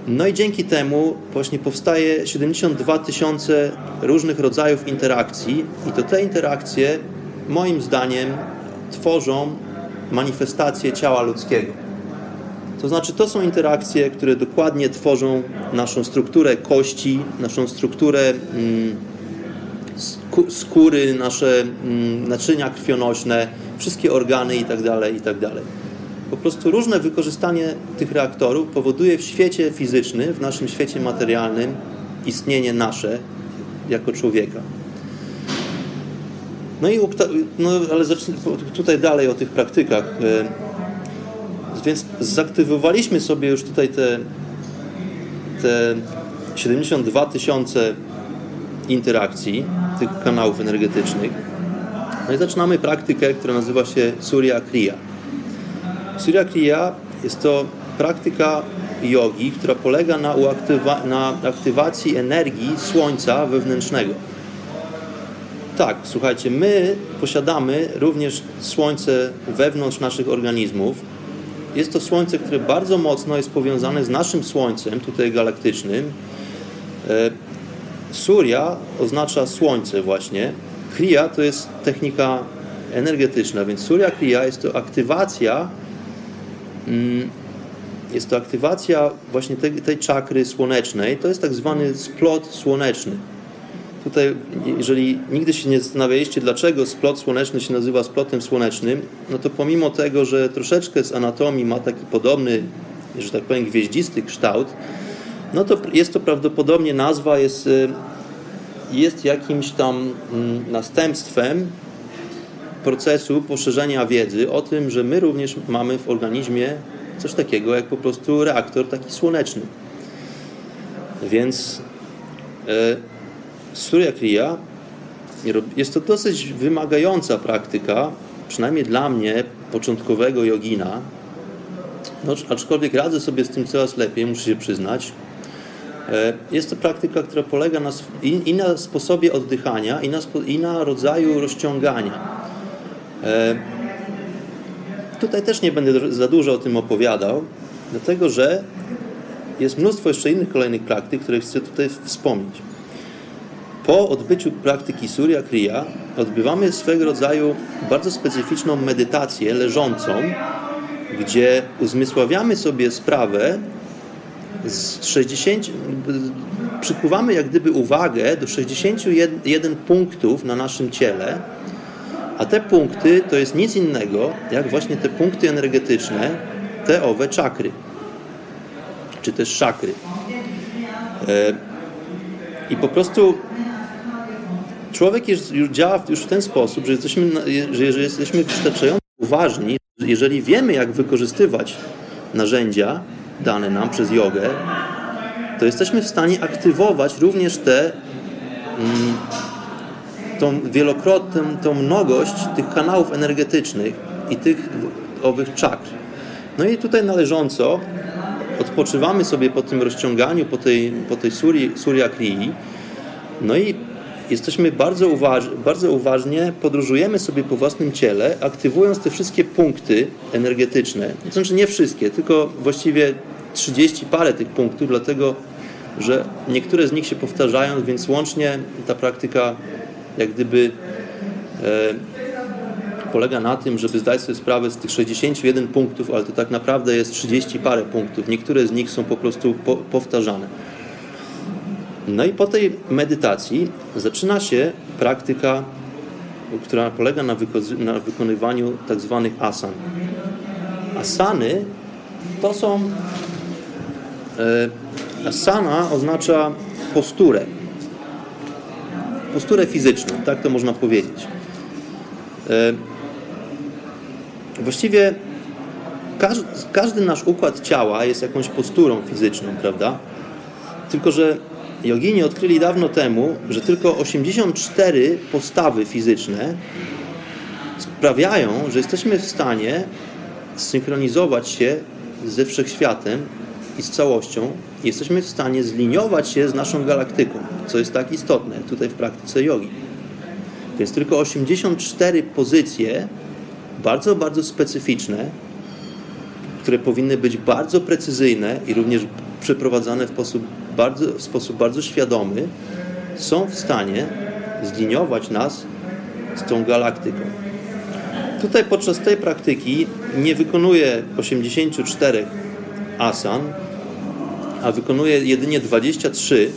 A: No i dzięki temu właśnie powstaje 72 tysiące różnych rodzajów interakcji i to te interakcje moim zdaniem tworzą manifestację ciała ludzkiego. To znaczy, to są interakcje, które dokładnie tworzą naszą strukturę kości, naszą strukturę mm, skóry, nasze mm, naczynia krwionośne, wszystkie organy itd., itd. Po prostu różne wykorzystanie tych reaktorów powoduje w świecie fizycznym, w naszym świecie materialnym istnienie nasze jako człowieka. No i no, ale tutaj dalej o tych praktykach. Więc zaktywowaliśmy sobie już tutaj te, te 72 tysiące interakcji, tych kanałów energetycznych. No i zaczynamy praktykę, która nazywa się Surya Kriya. Surya Kriya jest to praktyka jogi, która polega na, uaktywa- na aktywacji energii słońca wewnętrznego. Tak, słuchajcie, my posiadamy również słońce wewnątrz naszych organizmów, jest to Słońce, które bardzo mocno jest powiązane z naszym Słońcem, tutaj galaktycznym. E, Surya oznacza Słońce właśnie. Kriya to jest technika energetyczna, więc Surya Kriya jest to aktywacja mm, jest to aktywacja właśnie tej, tej czakry słonecznej. To jest tak zwany splot słoneczny. Tutaj, jeżeli nigdy się nie zastanawialiście, dlaczego splot słoneczny się nazywa splotem słonecznym, no to pomimo tego, że troszeczkę z anatomii ma taki podobny, że tak powiem, gwieździsty kształt, no to jest to prawdopodobnie nazwa jest, y, jest jakimś tam mm, następstwem procesu poszerzenia wiedzy o tym, że my również mamy w organizmie coś takiego jak po prostu reaktor taki słoneczny. Więc y, Surya Kriya jest to dosyć wymagająca praktyka, przynajmniej dla mnie, początkowego jogina. No, aczkolwiek radzę sobie z tym coraz lepiej, muszę się przyznać. E, jest to praktyka, która polega na, i, na sposobie oddychania, i na, i na rodzaju rozciągania. E, tutaj też nie będę za dużo o tym opowiadał, dlatego że jest mnóstwo jeszcze innych kolejnych praktyk, które chcę tutaj wspomnieć. Po odbyciu praktyki Surya Kriya odbywamy swego rodzaju bardzo specyficzną medytację leżącą, gdzie uzmysławiamy sobie sprawę z 60, przykuwamy jak gdyby uwagę do 61 punktów na naszym ciele, a te punkty to jest nic innego, jak właśnie te punkty energetyczne, te owe czakry, czy też szakry. E, I po prostu człowiek już działa już w ten sposób, że jesteśmy, że, jesteśmy wystarczająco uważni, jeżeli wiemy, jak wykorzystywać narzędzia dane nam przez jogę, to jesteśmy w stanie aktywować również te mm, tą wielokrotną, tą mnogość tych kanałów energetycznych i tych owych czakr. No i tutaj należąco odpoczywamy sobie po tym rozciąganiu, po tej, po tej suri, no i jesteśmy bardzo, uważ, bardzo uważnie, podróżujemy sobie po własnym ciele, aktywując te wszystkie punkty energetyczne. Znaczy nie wszystkie, tylko właściwie 30 parę tych punktów, dlatego że niektóre z nich się powtarzają, więc łącznie ta praktyka jak gdyby e, polega na tym, żeby zdać sobie sprawę z tych 61 punktów, ale to tak naprawdę jest 30 parę punktów. Niektóre z nich są po prostu po, powtarzane. No i po tej medytacji zaczyna się praktyka, która polega na, na wykonywaniu tak zwanych asan. Asany to są. E, asana oznacza posturę. Posturę fizyczną, tak to można powiedzieć. E, właściwie każdy, każdy nasz układ ciała jest jakąś posturą fizyczną, prawda? Tylko, że Jogini odkryli dawno temu, że tylko 84 postawy fizyczne sprawiają, że jesteśmy w stanie zsynchronizować się ze wszechświatem i z całością. Jesteśmy w stanie zliniować się z naszą galaktyką, co jest tak istotne tutaj w praktyce jogi. Więc tylko 84 pozycje, bardzo, bardzo specyficzne, które powinny być bardzo precyzyjne i również przeprowadzane w sposób bardzo, w sposób bardzo świadomy, są w stanie zliniować nas z tą galaktyką. Tutaj podczas tej praktyki nie wykonuję 84 asan, a wykonuję jedynie 23,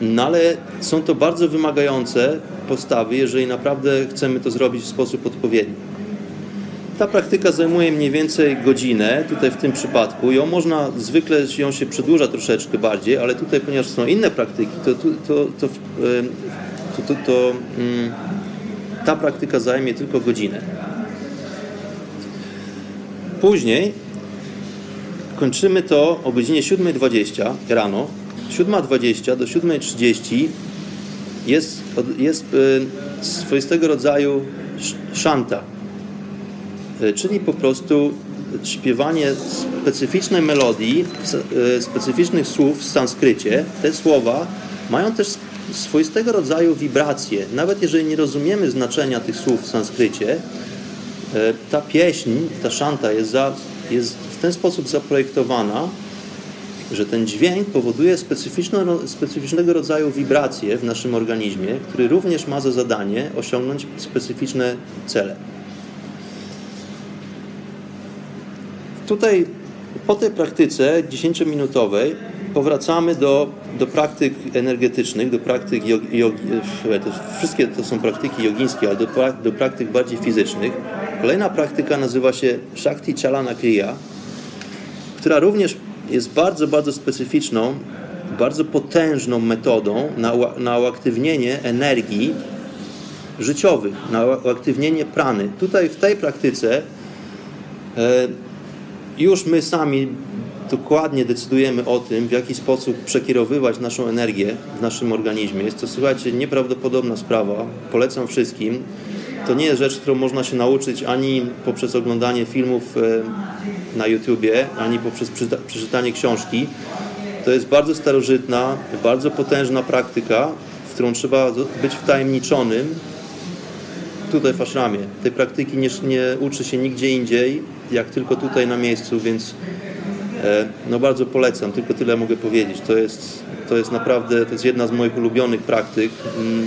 A: no ale są to bardzo wymagające postawy, jeżeli naprawdę chcemy to zrobić w sposób odpowiedni. Ta praktyka zajmuje mniej więcej godzinę, tutaj w tym przypadku. Ją można, zwykle ją się przedłuża troszeczkę bardziej, ale tutaj, ponieważ są inne praktyki, to, to, to, to, to, mm, ta praktyka zajmie tylko godzinę. Później kończymy to o godzinie 7.20 rano. 7.20 do 7.30 jest, jest swoistego rodzaju szanta, czyli po prostu śpiewanie specyficznej melodii, specyficznych słów w sanskrycie. Te słowa mają też swoistego rodzaju wibracje. Nawet jeżeli nie rozumiemy znaczenia tych słów w sanskrycie, ta pieśń, ta szanta jest, za, jest w ten sposób zaprojektowana, że ten dźwięk powoduje specyficznego rodzaju wibracje w naszym organizmie, który również ma za zadanie osiągnąć specyficzne cele. Tutaj po tej praktyce 10-minutowej powracamy do, do praktyk energetycznych, do praktyk jogi, to wszystkie to są praktyki jogińskie, ale do, do praktyk bardziej fizycznych. Kolejna praktyka nazywa się Shakti Chalana Kriya, która również jest bardzo, bardzo specyficzną, bardzo potężną metodą na, na uaktywnienie energii życiowych, na uaktywnienie prany. Tutaj w tej praktyce e, już my sami dokładnie decydujemy o tym, w jaki sposób przekierowywać naszą energię w naszym organizmie. Jest to, słuchajcie, nieprawdopodobna sprawa. Polecam wszystkim. To nie jest rzecz, którą można się nauczyć ani poprzez oglądanie filmów e, na YouTubie, ani poprzez przeczytanie książki. To jest bardzo starożytna, bardzo potężna praktyka, w którą trzeba być wtajemniczonym tutaj w ashramie. Tej praktyki nie, nie uczy się nigdzie indziej, jak tylko tutaj na miejscu, więc e, no bardzo polecam, tylko tyle mogę powiedzieć. To jest, to jest naprawdę, to jest jedna z moich ulubionych praktyk. Mm,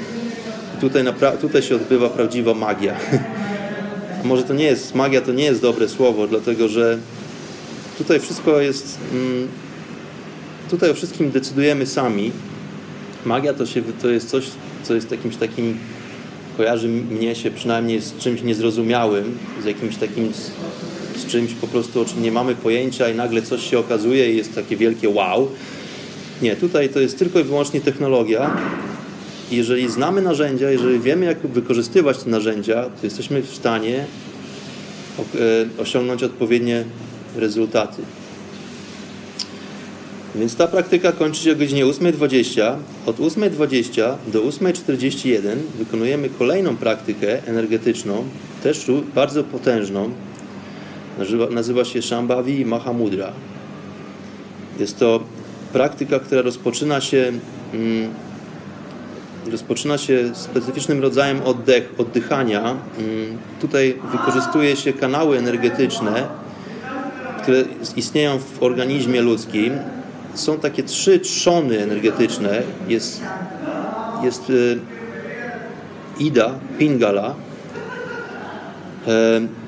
A: tutaj, tutaj się odbywa prawdziwa magia. Może to nie jest, magia to nie jest dobre słowo, dlatego że tutaj wszystko jest, mm, tutaj o wszystkim decydujemy sami. Magia to, się, to jest coś, co jest jakimś takim, kojarzy mnie się przynajmniej z czymś niezrozumiałym, z jakimś takim, z czymś po prostu, o czym nie mamy pojęcia i nagle coś się okazuje i jest takie wielkie wow. Nie, tutaj to jest tylko i wyłącznie technologia. Jeżeli znamy narzędzia, jeżeli wiemy, jak wykorzystywać te narzędzia, to jesteśmy w stanie e, osiągnąć odpowiednie rezultaty. Więc ta praktyka kończy się o godzinie 8.20. Od 8.20 do 8.41 wykonujemy kolejną praktykę energetyczną, też bardzo potężną. Nazywa, nazywa się Shambhavi Mahamudra. Jest to praktyka, która rozpoczyna się, mm, rozpoczyna się specyficznym rodzajem oddech, oddychania. Mm, Tutaj wykorzystuje się kanały energetyczne, które istnieją w organizmie ludzkim. Są takie trzy trzony energetyczne. Jest, jest y, Ida, Pingala, e,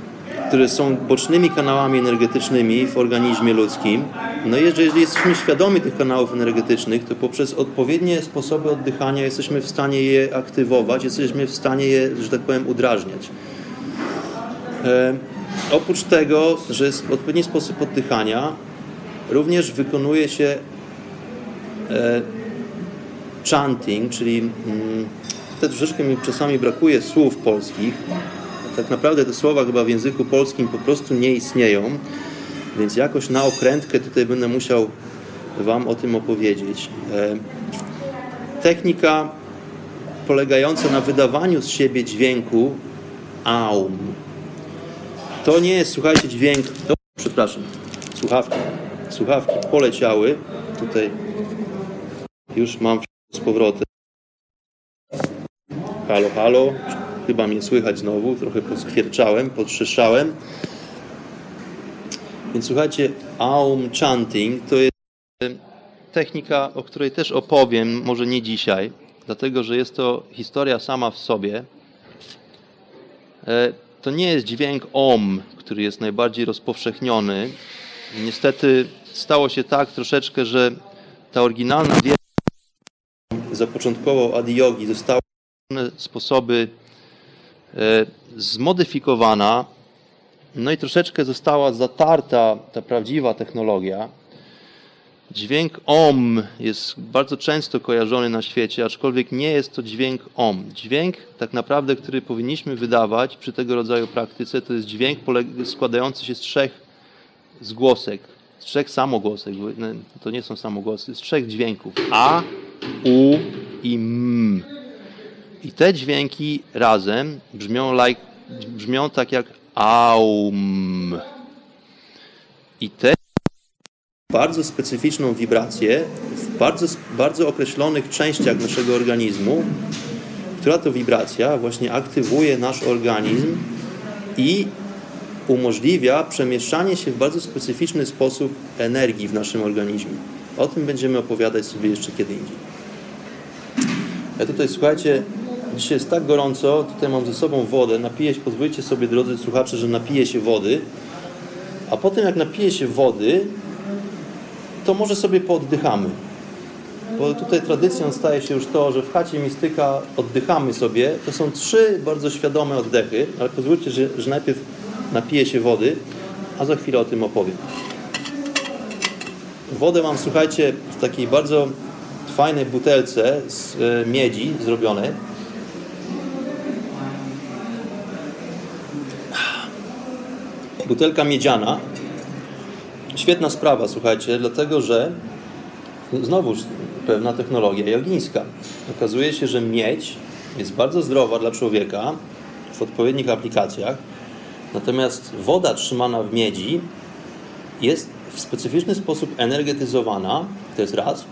A: które są bocznymi kanałami energetycznymi w organizmie ludzkim. No i jeżeli jesteśmy świadomi tych kanałów energetycznych, to poprzez odpowiednie sposoby oddychania jesteśmy w stanie je aktywować, jesteśmy w stanie je, że tak powiem, udrażniać. E, oprócz tego, że jest odpowiedni sposób oddychania, również wykonuje się e, chanting, czyli mm, tutaj troszeczkę mi czasami brakuje słów polskich. Tak naprawdę te słowa chyba w języku polskim po prostu nie istnieją, więc jakoś na okrętkę tutaj będę musiał Wam o tym opowiedzieć. E, technika polegająca na wydawaniu z siebie dźwięku aum. To nie jest, słuchajcie, dźwięk. O, przepraszam, słuchawki. Słuchawki poleciały. Tutaj już mam z powrotem. Halo, halo. Chyba mnie słychać znowu. Trochę poskwierczałem, podszeszałem. Więc słuchajcie, Aum Chanting to jest technika, o której też opowiem, może nie dzisiaj, dlatego że jest to historia sama w sobie. E, To nie jest dźwięk OM, który jest najbardziej rozpowszechniony. Niestety stało się tak troszeczkę, że ta oryginalna wiedza zapoczątkował Adi Yogi została w różne sposoby zmodyfikowana, no i troszeczkę została zatarta ta prawdziwa technologia. Dźwięk OM jest bardzo często kojarzony na świecie, aczkolwiek nie jest to dźwięk OM. Dźwięk tak naprawdę, który powinniśmy wydawać przy tego rodzaju praktyce, to jest dźwięk składający się z trzech zgłosek, z trzech samogłosek. no, To nie są samogłosy, z trzech dźwięków. A, U i M. I te dźwięki razem brzmią, like, brzmią tak jak aum. I te bardzo specyficzną wibrację w bardzo, bardzo określonych częściach naszego organizmu, która to wibracja właśnie aktywuje nasz organizm i umożliwia przemieszczanie się w bardzo specyficzny sposób energii w naszym organizmie. O tym będziemy opowiadać sobie jeszcze kiedy indziej. Ja tutaj, słuchajcie, dzisiaj jest tak gorąco, tutaj mam ze sobą wodę, napiję się, pozwólcie sobie, drodzy słuchacze, że napiję się wody, a potem jak napiję się wody, to może sobie pooddychamy. Bo tutaj tradycją staje się już to, że w chacie mistyka oddychamy sobie. To są trzy bardzo świadome oddechy, ale pozwólcie, że, że najpierw napiję się wody, a za chwilę o tym opowiem. Wodę mam, słuchajcie, w takiej bardzo fajnej butelce z e, miedzi zrobionej. Butelka miedziana. Świetna sprawa, słuchajcie, dlatego że znowuż pewna technologia jogińska. Okazuje się, że miedź jest bardzo zdrowa dla człowieka w odpowiednich aplikacjach, natomiast woda trzymana w miedzi jest w specyficzny sposób energetyzowana, to jest raz,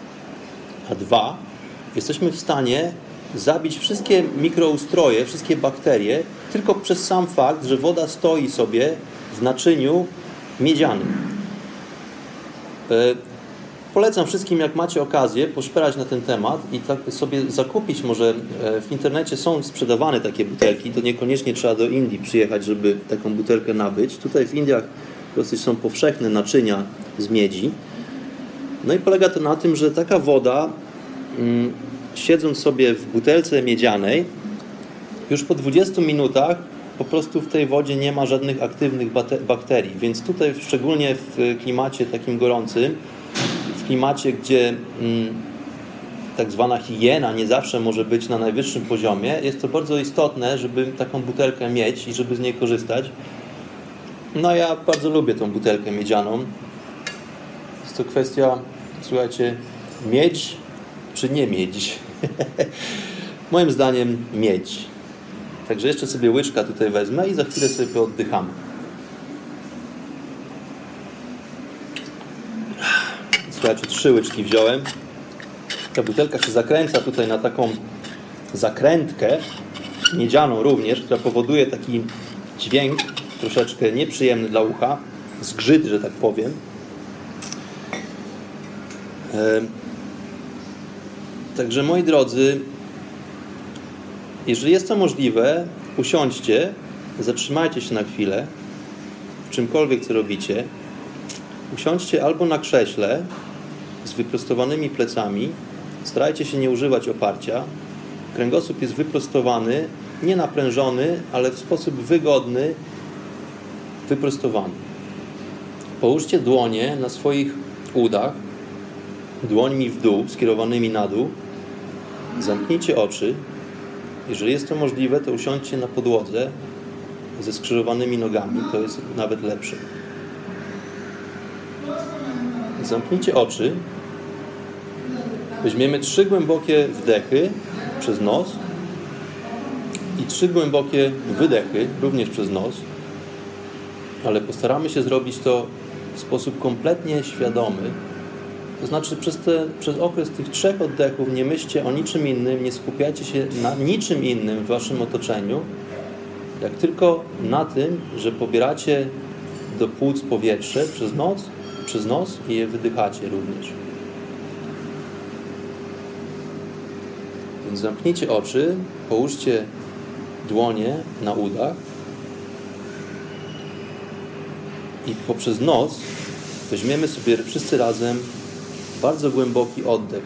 A: a dwa, jesteśmy w stanie zabić wszystkie mikroustroje, wszystkie bakterie tylko przez sam fakt, że woda stoi sobie naczyniu miedzianym. E, Polecam wszystkim, jak macie okazję, poszperać na ten temat i tak sobie zakupić może e, w internecie są sprzedawane takie butelki, to niekoniecznie trzeba do Indii przyjechać, żeby taką butelkę nabyć. Tutaj w Indiach dosyć są powszechne naczynia z miedzi. No i polega to na tym, że taka woda, mm, siedząc sobie w butelce miedzianej, już po 20 minutach po prostu w tej wodzie nie ma żadnych aktywnych bakterii. Więc tutaj szczególnie w klimacie takim gorącym, w klimacie, gdzie mm, tak zwana higiena nie zawsze może być na najwyższym poziomie, jest to bardzo istotne, żeby taką butelkę mieć i żeby z niej korzystać. No ja bardzo lubię tą butelkę miedzianą. Jest to kwestia, słuchajcie, miedź czy nie miedź? Moim zdaniem miedź. Także jeszcze sobie łyczka tutaj wezmę i za chwilę sobie pooddychamy. Słuchajcie, trzy łyczki wziąłem. Ta butelka się zakręca tutaj na taką zakrętkę, miedzianą również, która powoduje taki dźwięk troszeczkę nieprzyjemny dla ucha, zgrzyt, że tak powiem. Także moi drodzy, jeżeli jest to możliwe, usiądźcie, zatrzymajcie się na chwilę, w czymkolwiek co robicie. Usiądźcie albo na krześle z wyprostowanymi plecami, starajcie się nie używać oparcia. Kręgosłup jest wyprostowany, nie naprężony, ale w sposób wygodny, wyprostowany. Połóżcie dłonie na swoich udach, dłońmi w dół, skierowanymi na dół. Zamknijcie oczy. Jeżeli jest to możliwe, to usiądźcie na podłodze ze skrzyżowanymi nogami. To jest nawet lepsze. Zamknijcie oczy. Weźmiemy trzy głębokie wdechy przez nos i trzy głębokie wydechy również przez nos. Ale postaramy się zrobić to w sposób kompletnie świadomy, to znaczy przez, te, przez okres tych trzech oddechów nie myślcie o niczym innym, nie skupiajcie się na niczym innym w waszym otoczeniu, jak tylko na tym, że pobieracie do płuc powietrze przez nos, przez nos i je wydychacie również. Więc zamknijcie oczy, połóżcie dłonie na udach i poprzez nos weźmiemy sobie wszyscy razem bardzo głęboki oddech.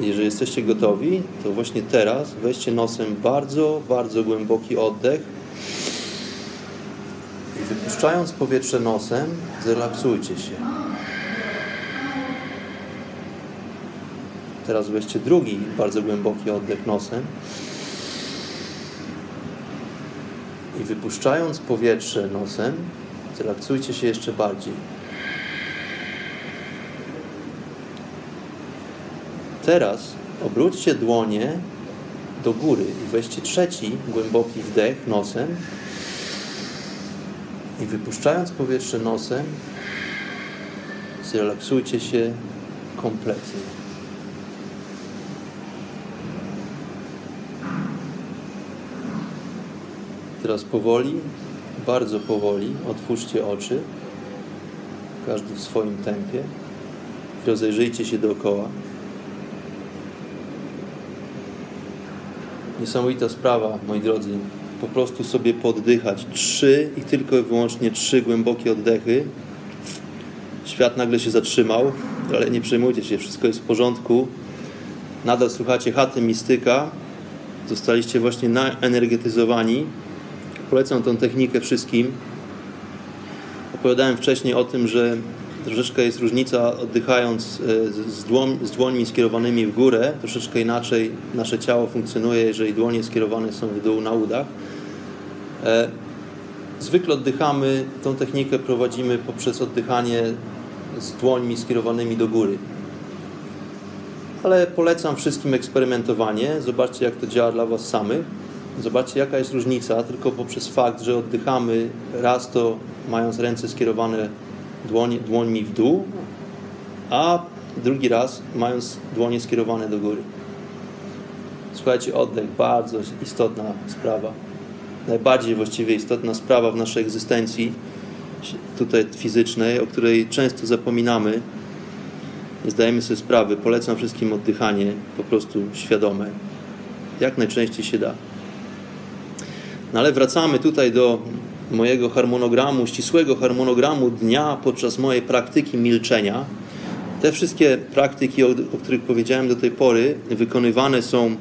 A: Jeżeli jesteście gotowi, to właśnie teraz weźcie nosem bardzo, bardzo głęboki oddech i wypuszczając powietrze nosem, zrelaksujcie się. Teraz weźcie drugi bardzo głęboki oddech nosem i wypuszczając powietrze nosem, zrelaksujcie się jeszcze bardziej. Teraz obróćcie dłonie do góry i weźcie trzeci głęboki wdech nosem i wypuszczając powietrze nosem zrelaksujcie się kompletnie. Teraz powoli, bardzo powoli otwórzcie oczy, każdy w swoim tempie i rozejrzyjcie się dookoła. Niesamowita sprawa, moi drodzy. Po prostu sobie poddychać. Trzy i tylko i wyłącznie trzy głębokie oddechy. Świat nagle się zatrzymał, ale nie przejmujcie się, wszystko jest w porządku. Nadal słuchacie chaty mistyka. Zostaliście właśnie naenergetyzowani. Polecam tą technikę wszystkim. Opowiadałem wcześniej o tym, że troszeczkę jest różnica oddychając e, z, dłoń, z dłońmi skierowanymi w górę, troszeczkę inaczej nasze ciało funkcjonuje, jeżeli dłonie skierowane są w dół na udach. E, zwykle oddychamy, tą technikę prowadzimy poprzez oddychanie z dłońmi skierowanymi do góry. Ale polecam wszystkim eksperymentowanie. Zobaczcie, jak to działa dla Was samych. Zobaczcie, jaka jest różnica tylko poprzez fakt, że oddychamy raz to mając ręce skierowane dłoń, dłońmi w dół, a drugi raz mając dłonie skierowane do góry. Słuchajcie, oddech, bardzo istotna sprawa. Najbardziej właściwie istotna sprawa w naszej egzystencji, tutaj fizycznej, o której często zapominamy. Nie zdajemy sobie sprawy. Polecam wszystkim oddychanie po prostu świadome. Jak najczęściej się da. No ale wracamy tutaj do mojego harmonogramu, ścisłego harmonogramu dnia podczas mojej praktyki milczenia. Te wszystkie praktyki, o, o których powiedziałem do tej pory, wykonywane są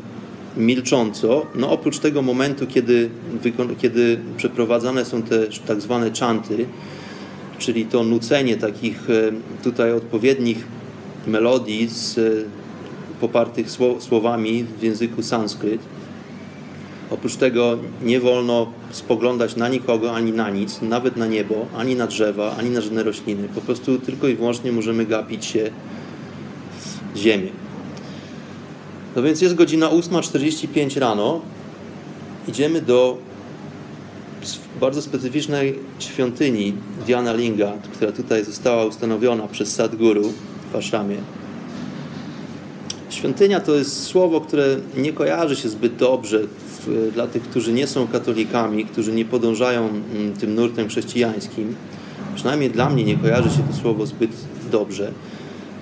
A: milcząco, no oprócz tego momentu, kiedy, kiedy przeprowadzane są te tak zwane czanty, czyli to nucenie takich e, tutaj odpowiednich melodii z, popartych słowami w języku sanskryt. Oprócz tego nie wolno spoglądać na nikogo ani na nic, nawet na niebo, ani na drzewa, ani na żadne rośliny. Po prostu tylko i wyłącznie możemy gapić się w ziemię. No więc jest godzina 8.45 rano. Idziemy do bardzo specyficznej świątyni Diana Linga, która tutaj została ustanowiona przez Sadguru w Ashramie. Świątynia to jest słowo, które nie kojarzy się zbyt dobrze dla tych, którzy nie są katolikami, którzy nie podążają mm, tym nurtem chrześcijańskim. Przynajmniej dla mnie nie kojarzy się to słowo zbyt dobrze.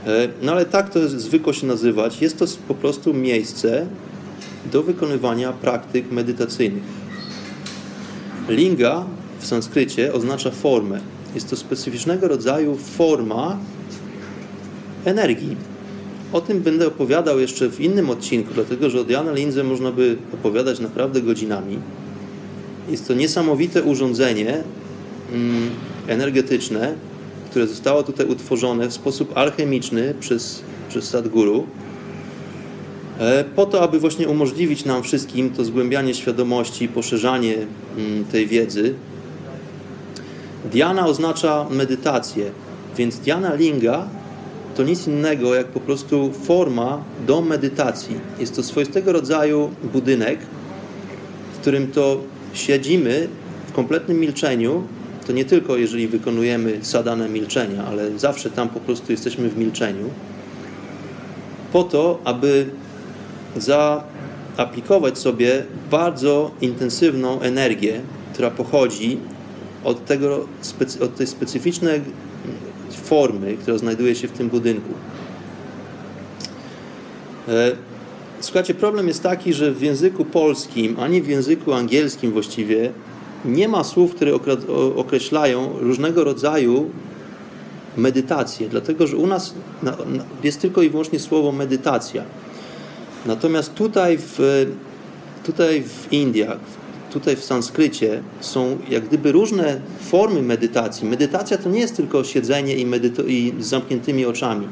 A: E, no ale tak to zwykło się nazywać. Jest to po prostu miejsce do wykonywania praktyk medytacyjnych. Linga w sanskrycie oznacza formę. Jest to specyficznego rodzaju forma energii. O tym będę opowiadał jeszcze w innym odcinku, dlatego że o Diana Lindze można by opowiadać naprawdę godzinami. Jest to niesamowite urządzenie mm, energetyczne, które zostało tutaj utworzone w sposób alchemiczny przez, przez Sadguru, e, po to, aby właśnie umożliwić nam wszystkim to zgłębianie świadomości, poszerzanie mm, tej wiedzy. Diana oznacza medytację, więc Diana Linga to nic innego jak po prostu forma do medytacji. Jest to swoistego rodzaju budynek, w którym to siedzimy w kompletnym milczeniu. To nie tylko jeżeli wykonujemy sadanę milczenia, ale zawsze tam po prostu jesteśmy w milczeniu. Po to, aby zaaplikować sobie bardzo intensywną energię, która pochodzi od, tego, od tej specyficznej formy, która znajduje się w tym budynku. E, słuchajcie, problem jest taki, że w języku polskim, ani w języku angielskim właściwie nie ma słów, które określają różnego rodzaju medytację, dlatego że u nas jest tylko i wyłącznie słowo medytacja. Natomiast tutaj w, tutaj w Indiach, tutaj w sanskrycie są jak gdyby różne formy medytacji. Medytacja to nie jest tylko siedzenie i, i z zamkniętymi oczami.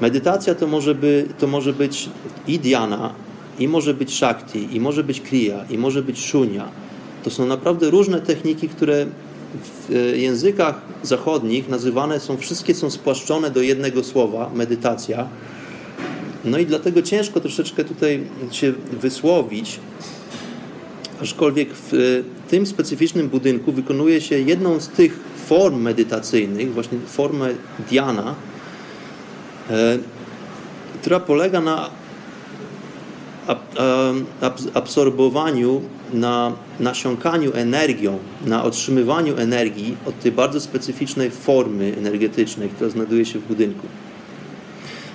A: Medytacja to może, by, to może być i dhyana, i może być shakti, i może być kriya, i może być shunya. To są naprawdę różne techniki, które w e, językach zachodnich nazywane są, wszystkie są spłaszczone do jednego słowa, medytacja. No i dlatego ciężko troszeczkę tutaj się wysłowić, aczkolwiek w e, tym specyficznym budynku wykonuje się jedną z tych form medytacyjnych, właśnie formę diana, e, która polega na absorbowaniu, na nasiąkaniu energią, na otrzymywaniu energii od tej bardzo specyficznej formy energetycznej, która znajduje się w budynku.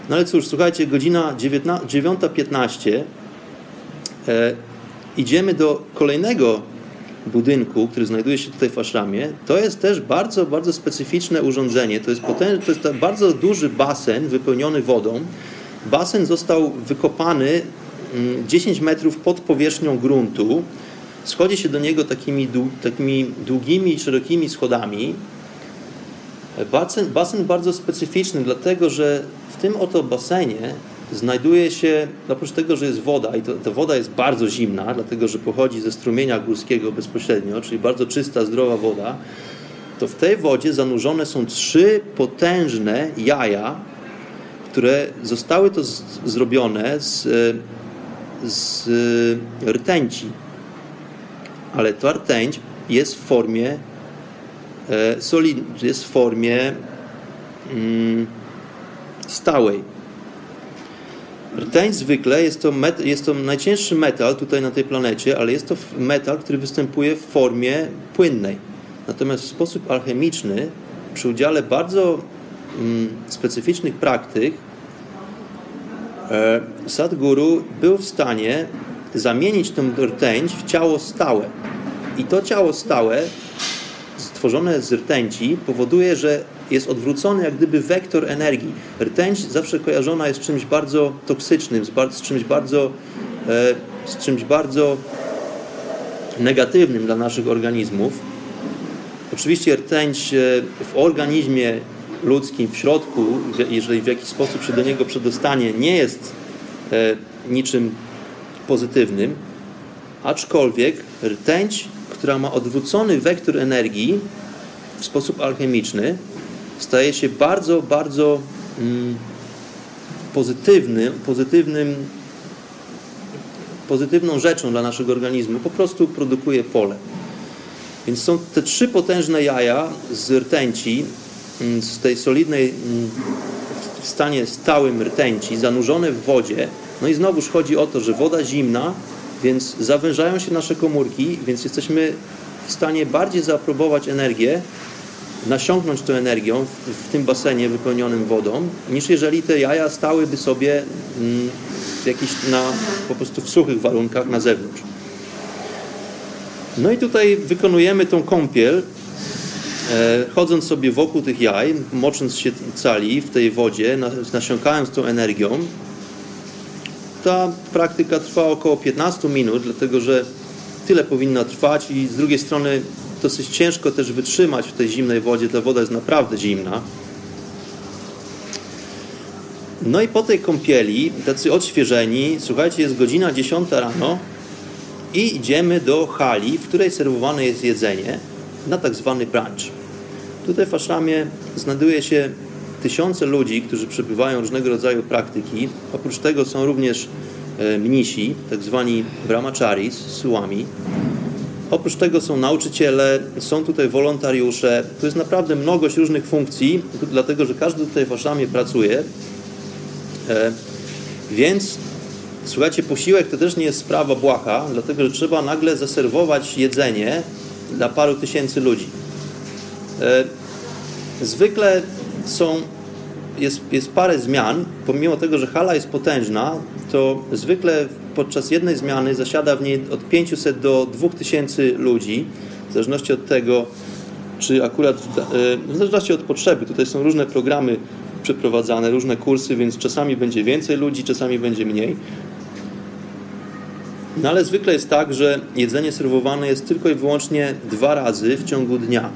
A: No ale cóż, słuchajcie, godzina 9.15 idziemy do kolejnego budynku, który znajduje się tutaj w Aszramie, to jest też bardzo, bardzo specyficzne urządzenie. To jest, potężny, to jest bardzo duży basen wypełniony wodą. Basen został wykopany 10 mm, metrów pod powierzchnią gruntu. Schodzi się do niego takimi, takimi długimi i szerokimi schodami. Basen, basen bardzo specyficzny, dlatego że w tym oto basenie znajduje się, oprócz tego, że jest woda i to, ta woda jest bardzo zimna, dlatego że pochodzi ze strumienia górskiego bezpośrednio, czyli bardzo czysta, zdrowa woda, to w tej wodzie zanurzone są trzy potężne jaja, które zostały to z, zrobione z, z rtęci. Ale ta rtęć jest w formie e, solid, jest w formie mm, stałej. Rtęć zwykle jest to, met, jest to najcięższy metal tutaj na tej planecie, ale jest to metal, który występuje w formie płynnej. Natomiast w sposób alchemiczny, przy udziale bardzo mm, specyficznych praktyk, e, Sadguru był w stanie zamienić tę rtęć w ciało stałe. I to ciało stałe, stworzone z rtęci, powoduje, że jest odwrócony jak gdyby wektor energii. Rtęć zawsze kojarzona jest z czymś bardzo toksycznym, z, czymś bardzo, e, z czymś bardzo negatywnym dla naszych organizmów. Oczywiście rtęć e, w organizmie ludzkim, w środku, jeżeli w jakiś sposób się do niego przedostanie, nie jest e, niczym pozytywnym, aczkolwiek rtęć, która ma odwrócony wektor energii w sposób alchemiczny, staje się bardzo, bardzo mm, pozytywnym, pozytywnym, pozytywną rzeczą dla naszego organizmu. Po prostu produkuje pole. Więc są te trzy potężne jaja z rtęci, mm, z tej solidnej, mm, w stanie stałym rtęci, zanurzone w wodzie. No i znowuż chodzi o to, że woda zimna, więc zawężają się nasze komórki, więc jesteśmy w stanie bardziej zaaprobować energię, nasiąknąć tą energią w, w tym basenie wypełnionym wodą, niż jeżeli te jaja stałyby sobie mm, jakiś na, po prostu w suchych warunkach na zewnątrz. No i tutaj wykonujemy tą kąpiel, e, chodząc sobie wokół tych jaj, mocząc się cali w tej wodzie, nasiąkając tą energią. Ta praktyka trwa około 15 minut, dlatego że tyle powinna trwać i z drugiej strony dosyć ciężko też wytrzymać w tej zimnej wodzie. Ta woda jest naprawdę zimna. No i po tej kąpieli, tacy odświeżeni, słuchajcie, jest godzina 10 rano i idziemy do hali, w której serwowane jest jedzenie na tak zwany brunch. Tutaj w Aszramie znajduje się tysiące ludzi, którzy przebywają różnego rodzaju praktyki. Oprócz tego są również e, mnisi, tak zwani brahmacharis, sułami. Oprócz tego są nauczyciele, są tutaj wolontariusze. To jest naprawdę mnogość różnych funkcji, dlatego że każdy tutaj w Aszramie pracuje. E, więc słuchajcie, posiłek to też nie jest sprawa błaha, dlatego że trzeba nagle zaserwować jedzenie dla paru tysięcy ludzi. E, zwykle są, jest, jest parę zmian, pomimo tego, że hala jest potężna, to zwykle podczas jednej zmiany zasiada w niej od 500 do 2000 ludzi, w zależności od tego, czy akurat, e, w zależności od potrzeby. Tutaj są różne programy przeprowadzane, różne kursy, więc czasami będzie więcej ludzi, czasami będzie mniej. No ale zwykle jest tak, że jedzenie serwowane jest tylko i wyłącznie dwa razy w ciągu dnia.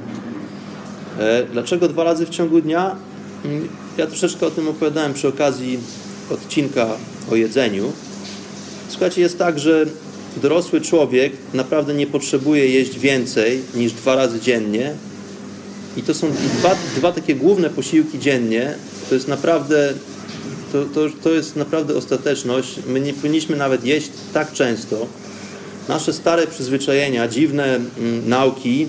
A: E, dlaczego dwa razy w ciągu dnia? Mm, ja troszeczkę o tym opowiadałem przy okazji odcinka o jedzeniu. Słuchajcie, jest tak, że dorosły człowiek naprawdę nie potrzebuje jeść więcej niż dwa razy dziennie. I to są dwa, dwa takie główne posiłki dziennie. To jest naprawdę to, to, to jest naprawdę ostateczność. My nie powinniśmy nawet jeść tak często. Nasze stare przyzwyczajenia, dziwne mm, nauki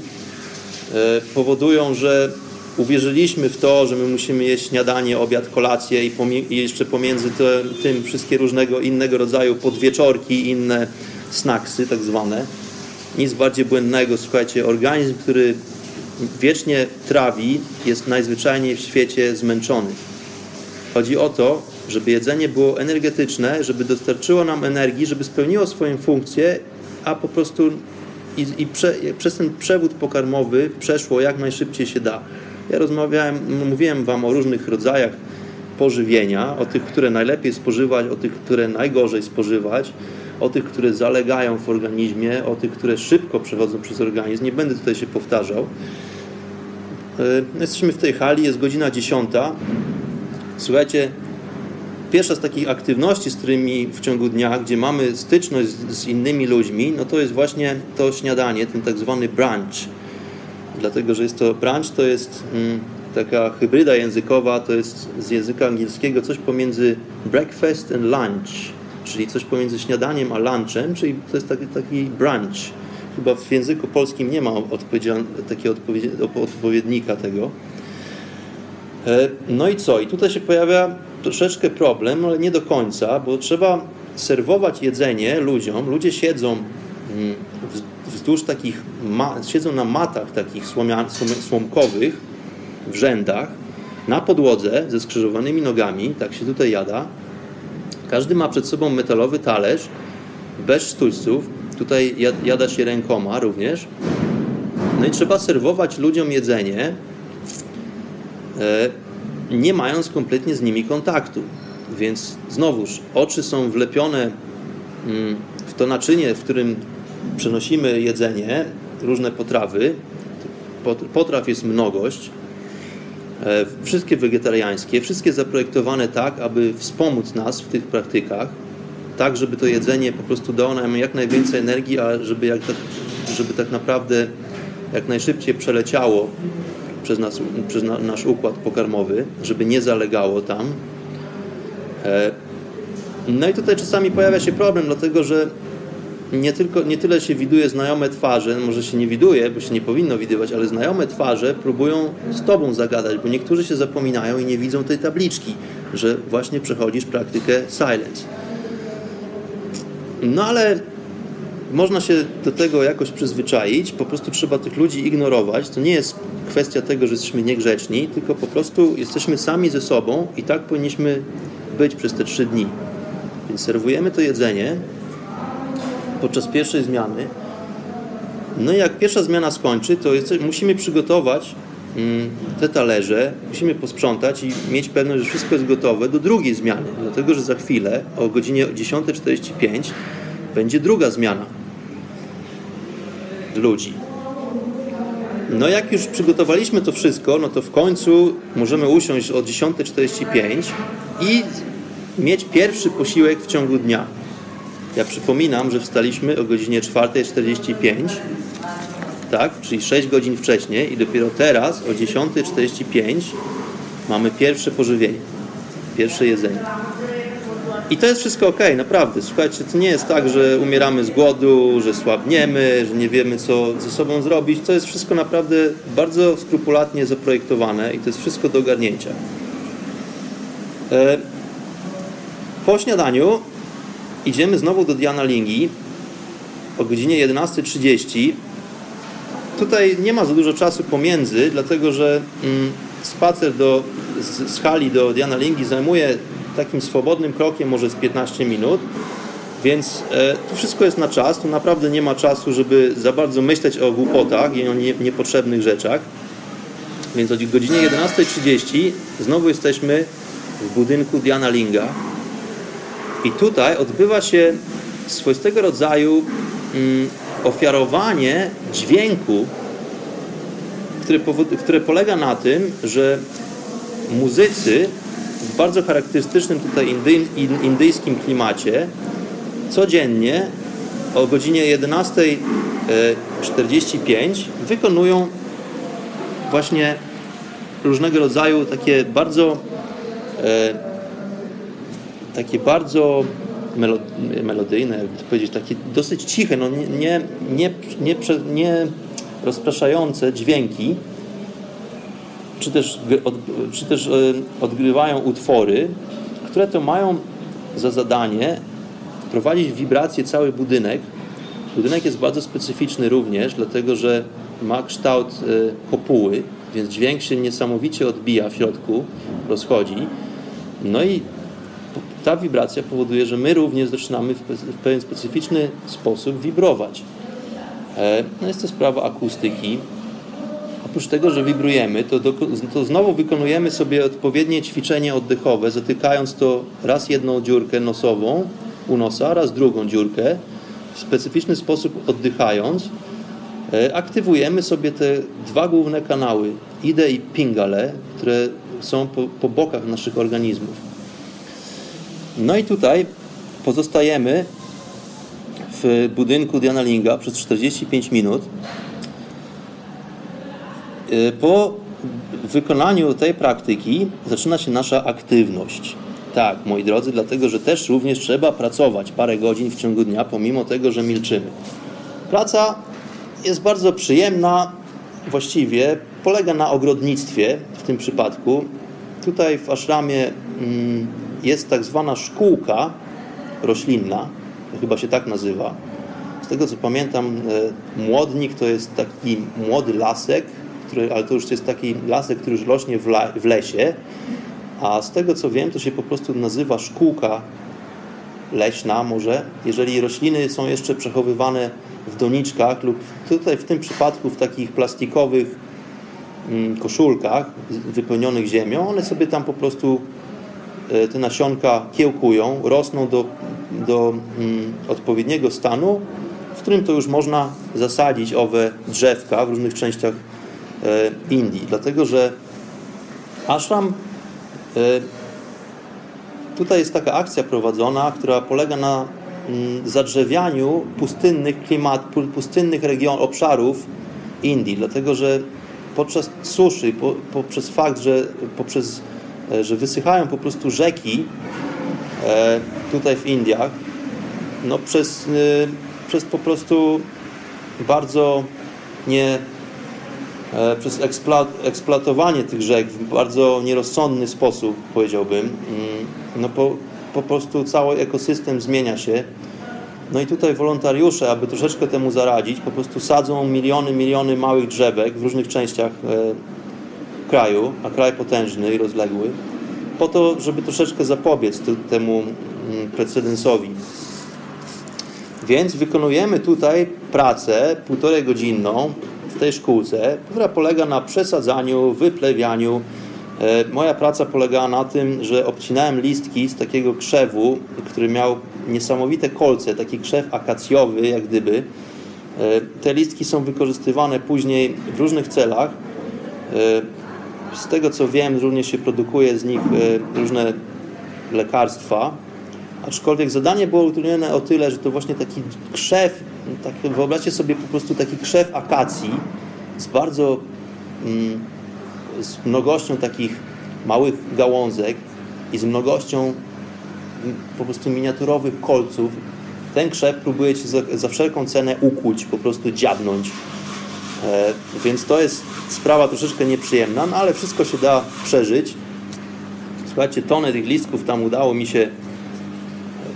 A: e, powodują, że uwierzyliśmy w to, że my musimy jeść śniadanie, obiad, kolację i, i jeszcze pomiędzy te, tym wszystkie różnego innego rodzaju podwieczorki, inne snacksy tak zwane. Nic bardziej błędnego. Słuchajcie, organizm, który wiecznie trawi, jest najzwyczajniej w świecie zmęczony. Chodzi o to, żeby jedzenie było energetyczne, żeby dostarczyło nam energii, żeby spełniło swoją funkcję, a po prostu i, i prze, przez ten przewód pokarmowy przeszło jak najszybciej się da. Ja rozmawiałem, mówiłem Wam o różnych rodzajach pożywienia, o tych, które najlepiej spożywać, o tych, które najgorzej spożywać, o tych, które zalegają w organizmie, o tych, które szybko przechodzą przez organizm. Nie będę tutaj się powtarzał. E, jesteśmy w tej hali, jest godzina 10. Słuchajcie, pierwsza z takich aktywności, z którymi w ciągu dnia, gdzie mamy styczność z, z innymi ludźmi, no to jest właśnie to śniadanie, ten tak zwany brunch. Dlatego, że jest to brunch, to jest mm, taka hybryda językowa, to jest z języka angielskiego coś pomiędzy breakfast and lunch, czyli coś pomiędzy śniadaniem a lunchem, czyli to jest taki, taki brunch. Chyba w języku polskim nie ma takiego odpowiednika tego. E, no i co? I tutaj się pojawia troszeczkę problem, ale nie do końca, bo trzeba serwować jedzenie ludziom. Ludzie siedzą mm, wzdłuż takich, siedzą na matach takich słomkowych w rzędach, na podłodze ze skrzyżowanymi nogami, tak się tutaj jada. Każdy ma przed sobą metalowy talerz, bez sztućców. Tutaj jada się rękoma również. No i trzeba serwować ludziom jedzenie e, nie mając kompletnie z nimi kontaktu. Więc znowuż oczy są wlepione mm, w to naczynie, w którym przenosimy jedzenie, różne potrawy. Potraw jest mnogość. E, wszystkie wegetariańskie, wszystkie zaprojektowane tak, aby wspomóc nas w tych praktykach, tak, żeby to jedzenie po prostu dało nam jak najwięcej energii, a żeby, jak tak, żeby tak naprawdę jak najszybciej przeleciało przez, nas, przez na, nasz układ pokarmowy, żeby nie zalegało tam. E, no i tutaj czasami pojawia się problem, dlatego że nie, tylko, nie tyle się widuje znajome twarze, może się nie widuje, bo się nie powinno widywać, ale znajome twarze próbują z Tobą zagadać, bo niektórzy się zapominają i nie widzą tej tabliczki, że właśnie przechodzisz praktykę silence. No ale można się do tego jakoś przyzwyczaić, po prostu trzeba tych ludzi ignorować. To nie jest kwestia tego, że jesteśmy niegrzeczni, tylko po prostu jesteśmy sami ze sobą i tak powinniśmy być przez te trzy dni. Więc serwujemy to jedzenie podczas pierwszej zmiany. No i jak pierwsza zmiana skończy, to musimy przygotować mm, te talerze, musimy posprzątać i mieć pewność, że wszystko jest gotowe do drugiej zmiany. Dlatego, że za chwilę o godzinie 10.45 będzie druga zmiana ludzi. No jak już przygotowaliśmy to wszystko, no to w końcu możemy usiąść o 10.45 i mieć pierwszy posiłek w ciągu dnia. Ja przypominam, że wstaliśmy o godzinie 4.45, tak, czyli 6 godzin wcześniej i dopiero teraz o 10.45 mamy pierwsze pożywienie, pierwsze jedzenie. I to jest wszystko ok, naprawdę. Słuchajcie, to nie jest tak, że umieramy z głodu, że słabniemy, że nie wiemy, co ze sobą zrobić. To jest wszystko naprawdę bardzo skrupulatnie zaprojektowane i to jest wszystko do ogarnięcia. E, po śniadaniu idziemy znowu do Diana Lingi o godzinie 11.30. Tutaj nie ma za dużo czasu pomiędzy, dlatego że mm, spacer do, z, z hali do Diana Lingi zajmuje takim swobodnym krokiem może z 15 minut. Więc e, to wszystko jest na czas, to naprawdę nie ma czasu, żeby za bardzo myśleć o głupotach i o nie, niepotrzebnych rzeczach. Więc o godzinie 11.30 znowu jesteśmy w budynku Diana Linga. I tutaj odbywa się swoistego rodzaju mm, ofiarowanie dźwięku, które, które polega na tym, że muzycy w bardzo charakterystycznym tutaj indyjskim klimacie codziennie o godzinie 11.45 wykonują właśnie różnego rodzaju takie bardzo e, takie bardzo melodyjne, jakby to powiedzieć, takie dosyć ciche, no nie, nie, nie, nie, nie rozpraszające dźwięki, czy też, czy też e, odgrywają utwory, które to mają za zadanie wprowadzić w wibrację cały budynek. Budynek jest bardzo specyficzny również, dlatego że ma kształt e, kopuły, więc dźwięk się niesamowicie odbija w środku, rozchodzi. No i ta wibracja powoduje, że my również zaczynamy w pewien specyficzny sposób wibrować. E, no jest to sprawa akustyki, oprócz tego, że wibrujemy, to, do, to znowu wykonujemy sobie odpowiednie ćwiczenie oddechowe, zatykając to raz jedną dziurkę nosową u nosa, raz drugą dziurkę, w specyficzny sposób oddychając, e, aktywujemy sobie te dwa główne kanały, IDE i Pingale, które są po, po bokach naszych organizmów. No i tutaj pozostajemy w budynku Diana Linga przez 45 minut Y, po wykonaniu tej praktyki zaczyna się nasza aktywność. Tak, moi drodzy, dlatego że też również trzeba pracować parę godzin w ciągu dnia, pomimo tego, że milczymy. Praca jest bardzo przyjemna, właściwie polega na ogrodnictwie w tym przypadku. Tutaj w ashramie mm, jest tak zwana szkółka roślinna, to chyba się tak nazywa. Z tego co pamiętam, e, młodnik to jest taki młody lasek, który, ale to już jest taki lasek, który już rośnie w, la, w lesie, a z tego co wiem, to się po prostu nazywa szkółka leśna może, jeżeli rośliny są jeszcze przechowywane w doniczkach lub tutaj w tym przypadku w takich plastikowych mm, koszulkach wypełnionych ziemią, one sobie tam po prostu te nasionka kiełkują, rosną do, do mm, odpowiedniego stanu, w którym to już można zasadzić owe drzewka w różnych częściach E, Indii, dlatego że ashram e, tutaj jest taka akcja prowadzona, która polega na mm, zadrzewianiu pustynnych klimat, pustynnych region, obszarów Indii, dlatego że podczas suszy, po, poprzez fakt, że, poprzez, że wysychają po prostu rzeki tutaj w Indiach, no przez przez po prostu bardzo nie e, przez eksploat, eksploatowanie tych rzek w bardzo nierozsądny sposób, powiedziałbym, mm, no po, po prostu cały ekosystem zmienia się. No i tutaj wolontariusze, aby troszeczkę temu zaradzić, po prostu sadzą miliony, miliony małych drzewek w różnych częściach e, kraju, a kraj potężny i rozległy, po to, żeby troszeczkę zapobiec temu mm, precedensowi. Więc wykonujemy tutaj pracę półtorej godzinną w tej szkółce, która polega na przesadzaniu, wyplewianiu. E, moja praca polegała na tym, że obcinałem listki z takiego krzewu, który miał niesamowite kolce, taki krzew akacjowy, jak gdyby. E, te listki są wykorzystywane później w różnych celach. E, z tego co wiem, również się produkuje z nich różne lekarstwa Aczkolwiek zadanie było utrudnione o tyle, że to właśnie taki krzew, tak, wyobraźcie sobie po prostu taki krzew akacji z bardzo mm, z mnogością takich małych gałązek i z mnogością mm, po prostu miniaturowych kolców. Ten krzew próbuje ci za, za wszelką cenę ukuć, po prostu dziabnąć. E, więc to jest sprawa troszeczkę nieprzyjemna, no ale wszystko się da przeżyć. Słuchajcie, tonę tych listków tam udało mi się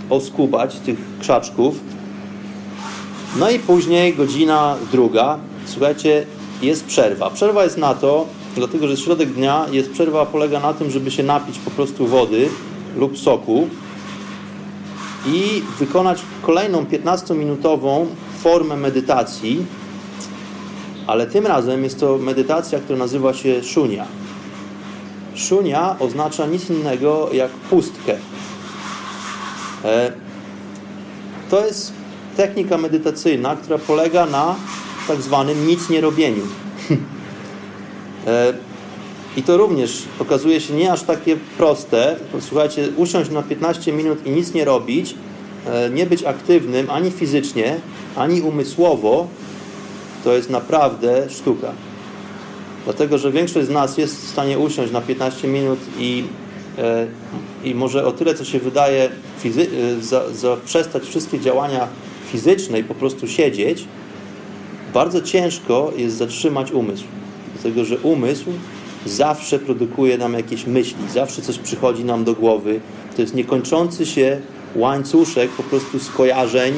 A: oskubać tych krzaczków. No i później godzina druga, słuchajcie, jest przerwa. Przerwa jest na to, dlatego że środek dnia jest przerwa, polega na tym, żeby się napić po prostu wody lub soku i wykonać kolejną 15-minutową formę medytacji, ale tym razem jest to medytacja, która nazywa się szunia. Szunia oznacza nic innego jak pustkę. E, to jest technika medytacyjna, która polega na tak zwanym nic nie robieniu. E, I to również okazuje się nie aż takie proste. Słuchajcie, usiąść na 15 minut i nic nie robić, e, nie być aktywnym ani fizycznie, ani umysłowo, to jest naprawdę sztuka. Dlatego, że większość z nas jest w stanie usiąść na 15 minut i E, i może o tyle, co się wydaje, e, zaprzestać wszystkie działania fizyczne i po prostu siedzieć, bardzo ciężko jest zatrzymać umysł. Dlatego, że umysł zawsze produkuje nam jakieś myśli, zawsze coś przychodzi nam do głowy. To jest niekończący się łańcuszek po prostu skojarzeń,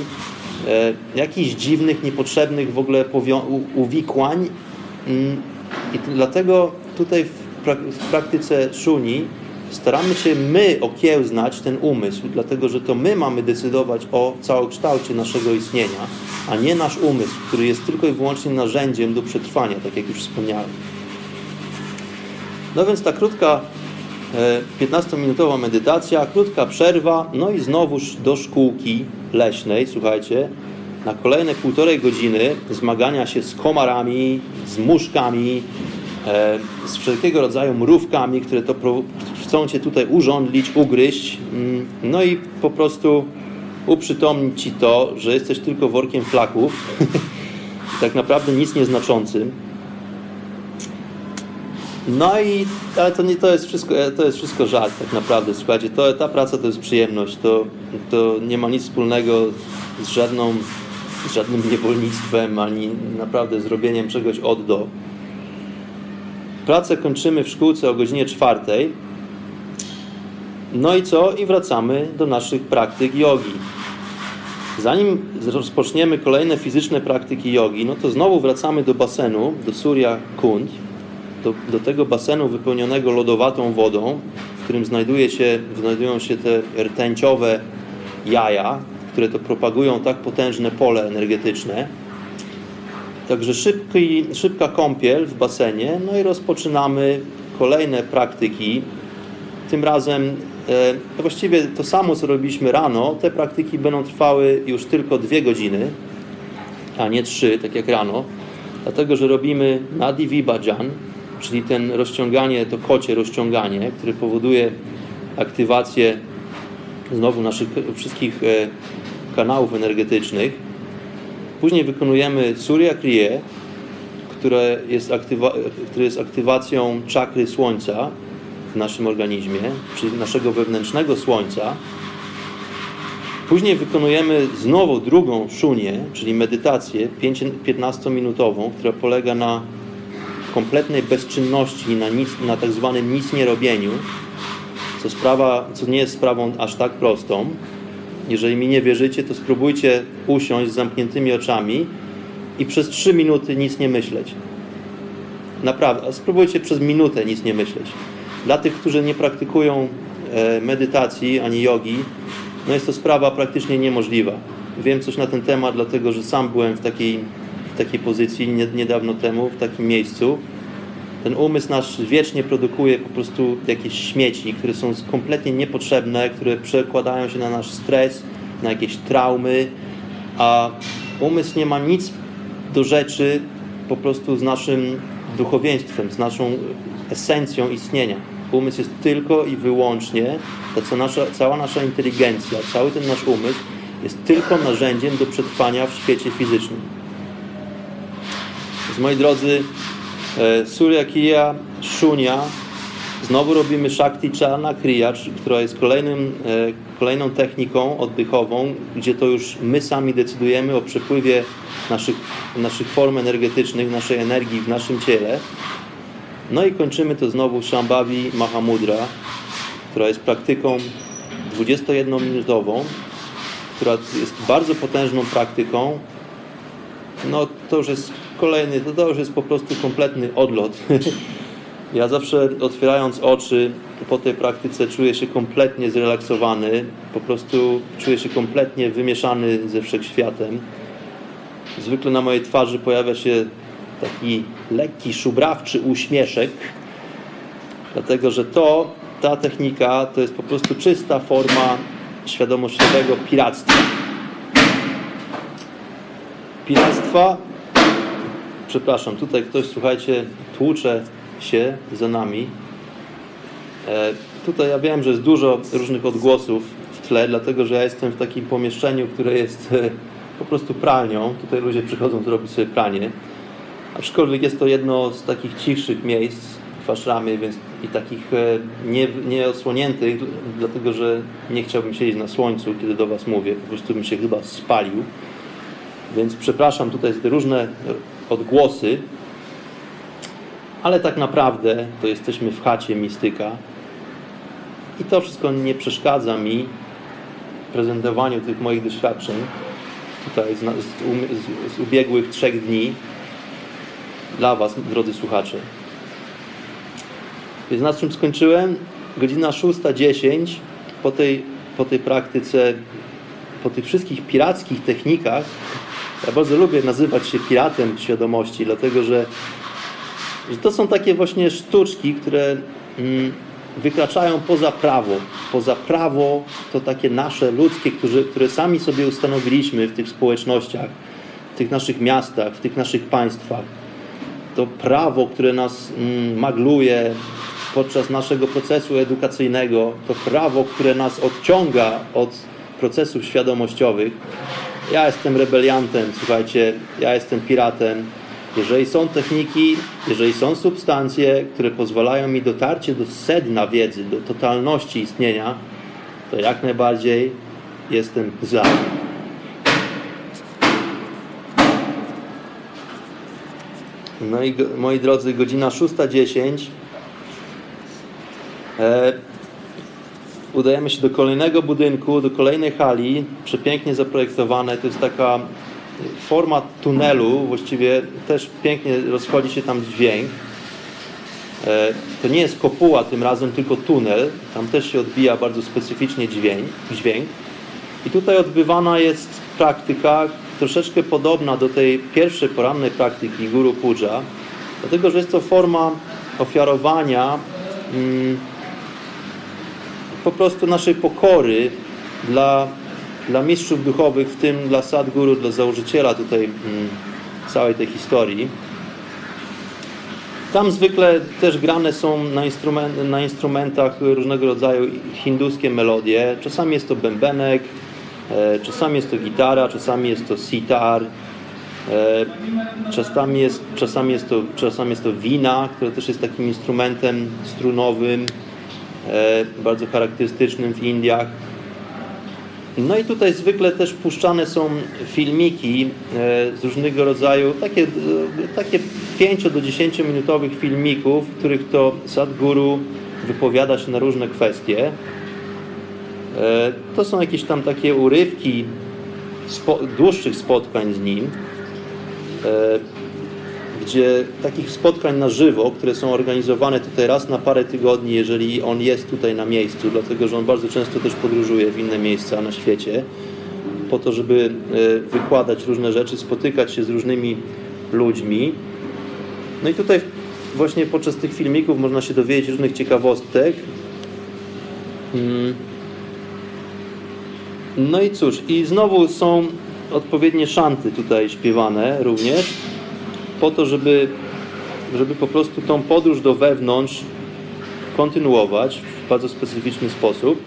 A: jakichś dziwnych, niepotrzebnych w ogóle uwikłań. Mm, I dlatego tutaj w praktyce szuni staramy się my okiełznać ten umysł, dlatego że to my mamy decydować o całokształcie naszego istnienia, a nie nasz umysł, który jest tylko i wyłącznie narzędziem do przetrwania, tak jak już wspomniałem. No więc ta krótka 15-minutowa e, medytacja, krótka przerwa, no i znowuż do szkółki leśnej, słuchajcie, na kolejne półtorej godziny zmagania się z komarami, z muszkami, e, z wszelkiego rodzaju mrówkami, które to chcą cię tutaj urządlić, ugryźć, mm, no i po prostu uprzytomnić ci to, że jesteś tylko workiem flaków, tak naprawdę nic nieznaczącym. No i, ale to nie to jest wszystko, to jest wszystko żart tak naprawdę, słuchajcie, to, ta praca to jest przyjemność, to, to nie ma nic wspólnego z żadną, z żadnym niewolnictwem, ani naprawdę zrobieniem czegoś od do. Pracę kończymy w szkółce o godzinie czwartej. No i co? I wracamy do naszych praktyk jogi. Zanim rozpoczniemy kolejne fizyczne praktyki jogi, no to znowu wracamy do basenu, do Surya Kund, do, do tego basenu wypełnionego lodowatą wodą, w którym znajduje się, znajdują się te rtęciowe jaja, które to propagują tak potężne pole energetyczne. Także szybki, szybka kąpiel w basenie, no i rozpoczynamy kolejne praktyki. Tym razem E, właściwie to samo, co robiliśmy rano, te praktyki będą trwały już tylko dwie godziny, a nie trzy, tak jak rano, dlatego, że robimy Nadi Vibhajan, czyli ten rozciąganie, to kocie rozciąganie, które powoduje aktywację znowu naszych wszystkich e, kanałów energetycznych. Później wykonujemy Surya Kriya, które jest, aktywa, które jest aktywacją czakry słońca, w naszym organizmie, czyli naszego wewnętrznego słońca. Później wykonujemy znowu drugą szunię, czyli medytację 15-minutową, która polega na kompletnej bezczynności, na, nic, na tak zwanym nic nie robieniu, co, sprawa, co nie jest sprawą aż tak prostą. Jeżeli mi nie wierzycie, to spróbujcie usiąść z zamkniętymi oczami i przez 3 minuty nic nie myśleć. Naprawdę, spróbujcie przez minutę nic nie myśleć. Dla tych, którzy nie praktykują e, medytacji ani jogi, no jest to sprawa praktycznie niemożliwa. Wiem coś na ten temat, dlatego że sam byłem w takiej, w takiej pozycji niedawno temu, w takim miejscu. Ten umysł nasz wiecznie produkuje po prostu jakieś śmieci, które są kompletnie niepotrzebne, które przekładają się na nasz stres, na jakieś traumy, a umysł nie ma nic do rzeczy po prostu z naszym duchowieństwem, z naszą esencją istnienia. Umysł jest tylko i wyłącznie, co nasza, cała nasza inteligencja, cały ten nasz umysł jest tylko narzędziem do przetrwania w świecie fizycznym. Więc moi drodzy, e, Surya Kiya, Shunya, znowu robimy Shakti Charna Kriya, która jest kolejnym, e, kolejną techniką oddechową, gdzie to już my sami decydujemy o przepływie naszych, naszych form energetycznych, naszej energii w naszym ciele. No i kończymy to znowu Shambhavi Mahamudra, która jest praktyką 21-minutową, która jest bardzo potężną praktyką. No to już jest kolejny, to już jest po prostu kompletny odlot. Ja zawsze otwierając oczy po tej praktyce czuję się kompletnie zrelaksowany, po prostu czuję się kompletnie wymieszany ze wszechświatem. Zwykle na mojej twarzy pojawia się taki lekki, szubrawczy uśmieszek, dlatego że to, ta technika to jest po prostu czysta forma świadomościowego piractwa. Piractwa, przepraszam, tutaj ktoś, słuchajcie, tłucze się za nami. E, tutaj ja wiem, że jest dużo różnych odgłosów w tle, dlatego że ja jestem w takim pomieszczeniu, które jest e, po prostu pralnią. Tutaj ludzie przychodzą zrobić sobie pranie. Aczkolwiek jest to jedno z takich cichszych miejsc w Ashramie, więc i takich e, nie, nieosłoniętych, dlatego że nie chciałbym siedzieć na słońcu, kiedy do Was mówię. Po prostu bym się chyba spalił. Więc przepraszam tutaj za te różne odgłosy, ale tak naprawdę to jesteśmy w chacie mistyka i to wszystko nie przeszkadza mi w prezentowaniu tych moich doświadczeń tutaj z, z, z ubiegłych trzech dni dla Was, drodzy słuchacze. Więc na czym skończyłem? Godzina 6.10 po tej, po tej praktyce, po tych wszystkich pirackich technikach. Ja bardzo lubię nazywać się piratem świadomości, dlatego że, że to są takie właśnie sztuczki, które mm, wykraczają poza prawo. Poza prawo to takie nasze ludzkie, które, które sami sobie ustanowiliśmy w tych społecznościach, w tych naszych miastach, w tych naszych państwach. To prawo, które nas mm, magluje podczas naszego procesu edukacyjnego, to prawo, które nas odciąga od procesów świadomościowych. Ja jestem rebeliantem, słuchajcie, ja jestem piratem. Jeżeli są techniki, jeżeli są substancje, które pozwalają mi dotarcie do sedna wiedzy, do totalności istnienia, to jak najbardziej jestem za. No i moi drodzy, godzina 6.10. E, udajemy się do kolejnego budynku, do kolejnej hali, przepięknie zaprojektowane. To jest taka forma tunelu, właściwie też pięknie rozchodzi się tam dźwięk. E, to nie jest kopuła tym razem, tylko tunel. Tam też się odbija bardzo specyficznie dźwięk. dźwięk. I tutaj odbywana jest praktyka troszeczkę podobna do tej pierwszej porannej praktyki Guru Puja, dlatego że jest to forma ofiarowania mm, po prostu naszej pokory dla, dla mistrzów duchowych, w tym dla Sadguru, dla założyciela tutaj mm, całej tej historii. Tam zwykle też grane są na, instrument, na instrumentach różnego rodzaju hinduskie melodie. Czasami jest to bębenek, e, czasami jest to gitara, czasami jest to sitar, e, czasami jest, czasami jest, to, czasami jest to wina, które też jest takim instrumentem strunowym. E, bardzo charakterystycznym w Indiach. No i tutaj zwykle też puszczane są filmiki e, z różnego rodzaju, takie, e, takie 5 do 10 minutowych filmików, w których to Sadhguru wypowiada się na różne kwestie. To są jakieś tam takie urywki spo, dłuższych spotkań z nim, gdzie takich spotkań na żywo, które są organizowane tutaj raz na parę tygodni, jeżeli on jest tutaj na miejscu, dlatego że on bardzo często też podróżuje w inne miejsca na świecie, po to, żeby wykładać różne rzeczy, spotykać się z różnymi ludźmi. No i tutaj właśnie podczas tych filmików można się dowiedzieć różnych ciekawostek. Mm. No i cóż, i znowu są odpowiednie szanty tutaj śpiewane również, po to, żeby, żeby po prostu tą podróż do wewnątrz kontynuować w bardzo specyficzny sposób.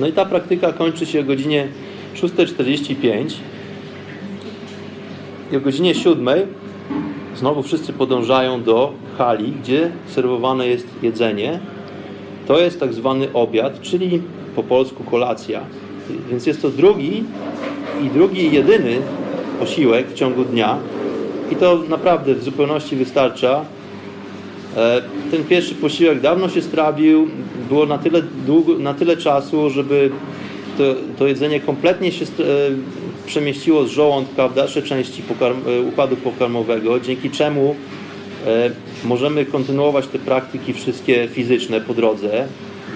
A: No i ta praktyka kończy się o godzinie 6.45 i o godzinie 7 znowu wszyscy podążają do hali, gdzie serwowane jest jedzenie. To jest tak zwany obiad, czyli po polsku kolacja. Więc jest to drugi i drugi jedyny posiłek w ciągu dnia. I to naprawdę w zupełności wystarcza. E, ten pierwszy posiłek dawno się strawił, było na tyle, długo, na tyle czasu, żeby to, to jedzenie kompletnie się e, przemieściło z żołądka w dalsze części pokarm, e, układu pokarmowego, dzięki czemu możemy kontynuować te praktyki wszystkie fizyczne po drodze,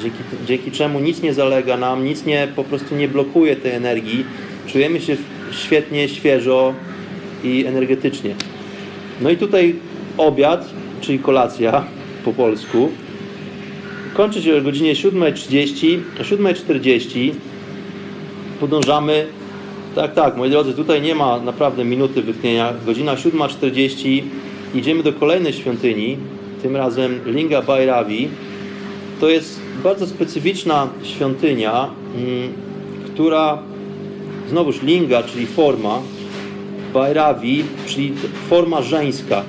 A: dzięki, dzięki czemu nic nie zalega nam, nic nie, po prostu nie blokuje tej energii, czujemy się świetnie, świeżo i energetycznie. No i tutaj obiad, czyli kolacja po polsku, kończy się o godzinie 7.30, o 7.40 podążamy tak, tak, moi drodzy, tutaj nie ma naprawdę minuty wytchnienia. Godzina 7.40, idziemy do kolejnej świątyni, tym razem Linga Bhairavi. To jest bardzo specyficzna świątynia, mm, która, znowuż Linga, czyli forma, Bhairavi, czyli forma żeńska.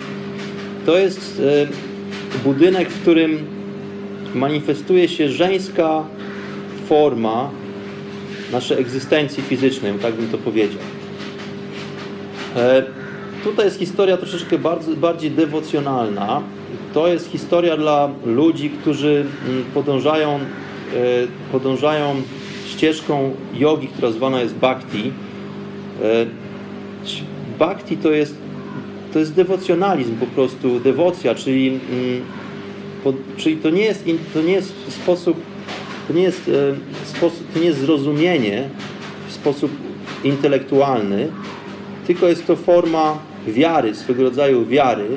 A: To jest e, budynek, w którym manifestuje się żeńska forma naszej egzystencji fizycznej, tak bym to powiedział. E, tutaj jest historia troszeczkę bardzo, bardziej dewocjonalna. To jest historia dla ludzi, którzy mm, podążają, e, podążają ścieżką jogi, która zwana jest bhakti. Bhakti to jest, to jest dewocjonalizm po prostu, dewocja, czyli, mm, czyli to, nie jest, to nie jest sposób to nie jest, e, sposób, to nie jest zrozumienie w sposób intelektualny, tylko jest to forma wiary, swego rodzaju wiary,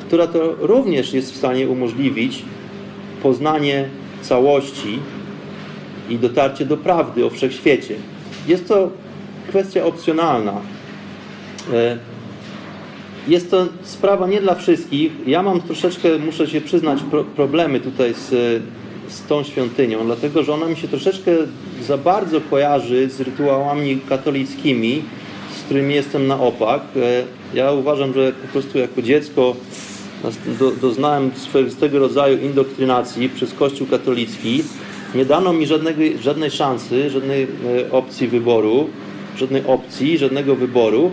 A: która to również jest w stanie umożliwić poznanie całości i dotarcie do prawdy o wszechświecie. Jest to kwestia opcjonalna. E, jest to sprawa nie dla wszystkich. Ja mam troszeczkę, muszę się przyznać, problemy tutaj z z tą świątynią, dlatego że ona mi się troszeczkę za bardzo kojarzy z rytuałami katolickimi, z którymi jestem na opak. E, ja uważam, że po prostu jako dziecko do, doznałem swego rodzaju indoktrynacji przez Kościół katolicki. Nie dano mi żadnej, żadnej szansy, żadnej e, opcji wyboru, żadnej opcji, żadnego wyboru.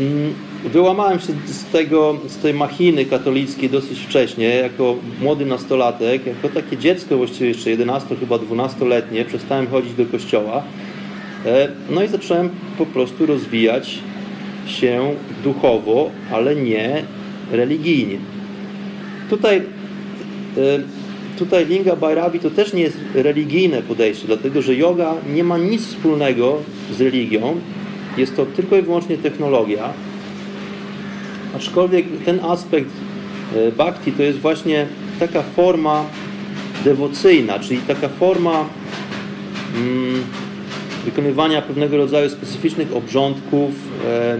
A: Mm, wyłamałem się z, tego, z tej machiny katolickiej dosyć wcześnie, jako młody nastolatek, jako takie dziecko właściwie jeszcze 11, chyba 12-letnie, przestałem chodzić do kościoła. E, no i zacząłem po prostu rozwijać się duchowo, ale nie religijnie. Tutaj, e, tutaj Linga Bhairavi to też nie jest religijne podejście, dlatego że yoga nie ma nic wspólnego z religią, jest to tylko i wyłącznie technologia. Aczkolwiek ten aspekt e, bhakti to jest właśnie taka forma dewocyjna, czyli taka forma mm, wykonywania pewnego rodzaju specyficznych obrządków, e,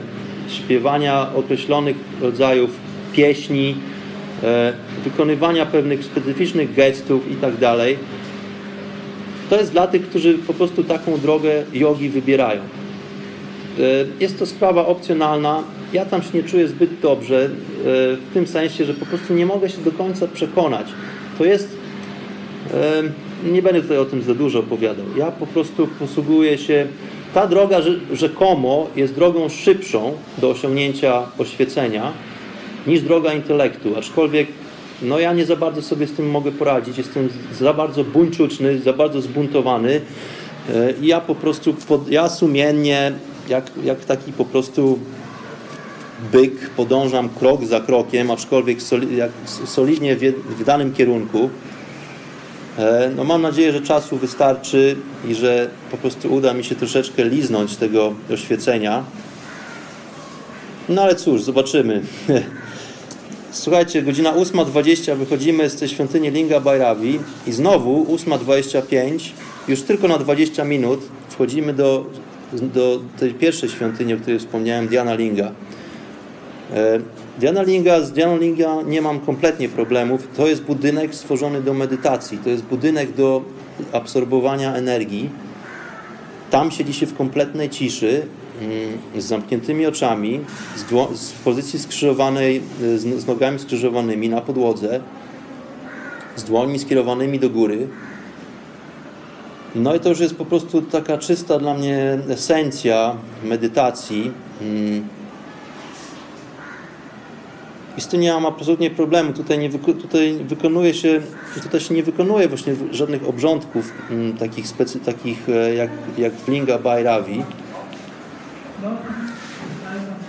A: śpiewania określonych rodzajów pieśni, e, wykonywania pewnych specyficznych gestów itd. Tak to jest dla tych, którzy po prostu taką drogę jogi wybierają. E, jest to sprawa opcjonalna. Ja tam się nie czuję zbyt dobrze, e, w tym sensie, że po prostu nie mogę się do końca przekonać. To jest, e, nie będę tutaj o tym za dużo opowiadał. Ja po prostu posługuję się. Ta droga rzekomo jest drogą szybszą do osiągnięcia oświecenia niż droga intelektu, aczkolwiek no ja nie za bardzo sobie z tym mogę poradzić. Jestem za bardzo buńczuczny, za bardzo zbuntowany ja po prostu, ja sumiennie, jak, jak taki po prostu byk, podążam krok za krokiem, aczkolwiek solidnie w danym kierunku. E, no mam nadzieję, że czasu wystarczy i że po prostu uda mi się troszeczkę liznąć tego oświecenia. No ale cóż, zobaczymy. Słuchajcie, godzina 8.20 wychodzimy z tej świątyni Linga Bajrawi i znowu 8.25, już tylko na 20 minut wchodzimy do, do tej pierwszej świątyni, o której wspomniałem, Diana Linga. E, Diana Linga, z Diana Linga nie mam kompletnie problemów. To jest budynek stworzony do medytacji. To jest budynek do absorbowania energii. Tam siedzi się w kompletnej ciszy, mm, z zamkniętymi oczami, z, pozycji skrzyżowanej, z, z nogami skrzyżowanymi na podłodze, z dłońmi skierowanymi do góry. No i to już jest po prostu taka czysta dla mnie esencja medytacji. Mm, i z tym nie mam absolutnie problemu. Tutaj, nie wyko tutaj wykonuje się, tutaj się nie wykonuje właśnie żadnych obrządków mm, takich, specy, takich e, jak, jak w Linga Bajrawi.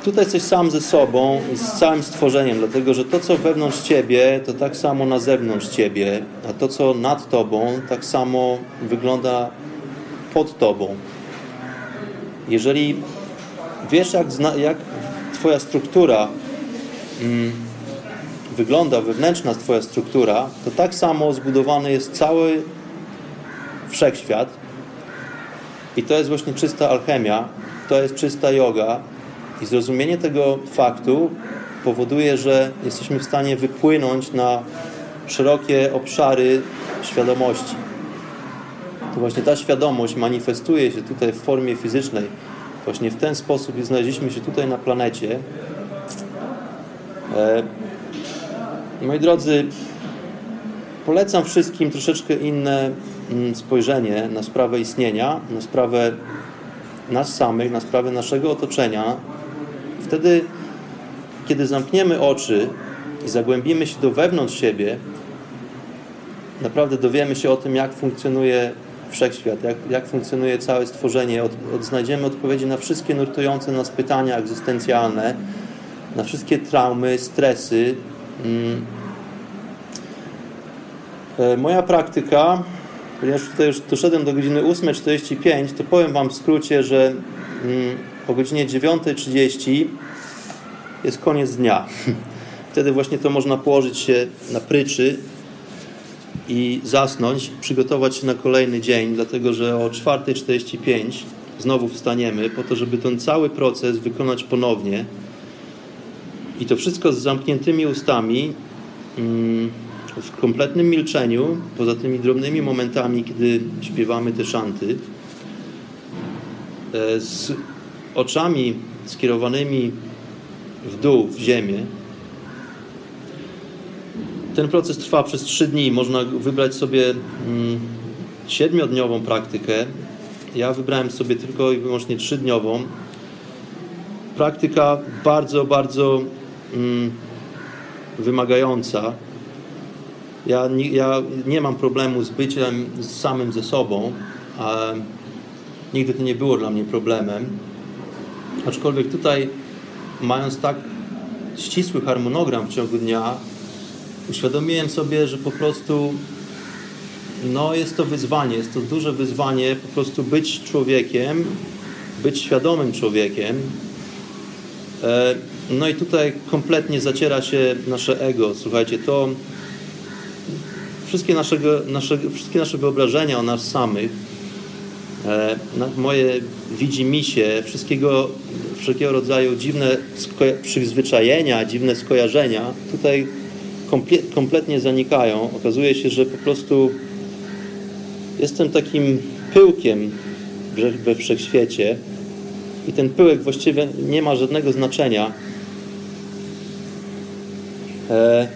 A: Tutaj jesteś sam ze sobą i z całym stworzeniem, dlatego że to, co wewnątrz ciebie, to tak samo na zewnątrz ciebie, a to, co nad tobą, tak samo wygląda pod tobą. Jeżeli wiesz, jak, jak twoja struktura Mm, wygląda wewnętrzna Twoja struktura, to tak samo zbudowany jest cały wszechświat. I to jest właśnie czysta alchemia, to jest czysta yoga. I zrozumienie tego faktu powoduje, że jesteśmy w stanie wypłynąć na szerokie obszary świadomości. To właśnie ta świadomość manifestuje się tutaj w formie fizycznej. Właśnie w ten sposób znaleźliśmy się tutaj na planecie, E, moi drodzy, polecam wszystkim troszeczkę inne mm, spojrzenie na sprawę istnienia, na sprawę nas samych, na sprawę naszego otoczenia. Wtedy, kiedy zamkniemy oczy i zagłębimy się do wewnątrz siebie, naprawdę dowiemy się o tym, jak funkcjonuje wszechświat, jak, jak funkcjonuje całe stworzenie. Od, od, znajdziemy odpowiedzi na wszystkie nurtujące nas pytania egzystencjalne, na wszystkie traumy, stresy. Mm. E, moja praktyka, ponieważ tutaj już doszedłem do godziny 8.45, to powiem Wam w skrócie, że mm, o godzinie 9.30 jest koniec dnia. Wtedy właśnie to można położyć się na pryczy i zasnąć, przygotować się na kolejny dzień, dlatego że o 4.45 znowu wstaniemy po to, żeby ten cały proces wykonać ponownie. I to wszystko z zamkniętymi ustami, mm, w kompletnym milczeniu, poza tymi drobnymi momentami, kiedy śpiewamy te szanty, e, z oczami skierowanymi w dół, w ziemię. Ten proces trwa przez trzy dni. Można wybrać sobie mm, siedmiodniową praktykę. Ja wybrałem sobie tylko i wyłącznie trzydniową. Praktyka bardzo, bardzo mm, wymagająca. Ja ja nie mam problemu z byciem samym ze sobą, nigdy to nie było dla mnie problemem. Aczkolwiek tutaj, mając tak ścisły harmonogram w ciągu dnia, uświadomiłem sobie, że po prostu no, jest to wyzwanie, jest to duże wyzwanie po prostu być człowiekiem, być świadomym człowiekiem. E, no i tutaj kompletnie zaciera się nasze ego. Słuchajcie, to wszystkie, naszego, nasze, wszystkie nasze wyobrażenia o nas samych, moje widzimisię, wszystkiego, wszelkiego rodzaju dziwne przyzwyczajenia, dziwne skojarzenia tutaj kompletnie zanikają. Okazuje się, że po prostu jestem takim pyłkiem we wszechświecie i ten pyłek właściwie nie ma żadnego znaczenia E,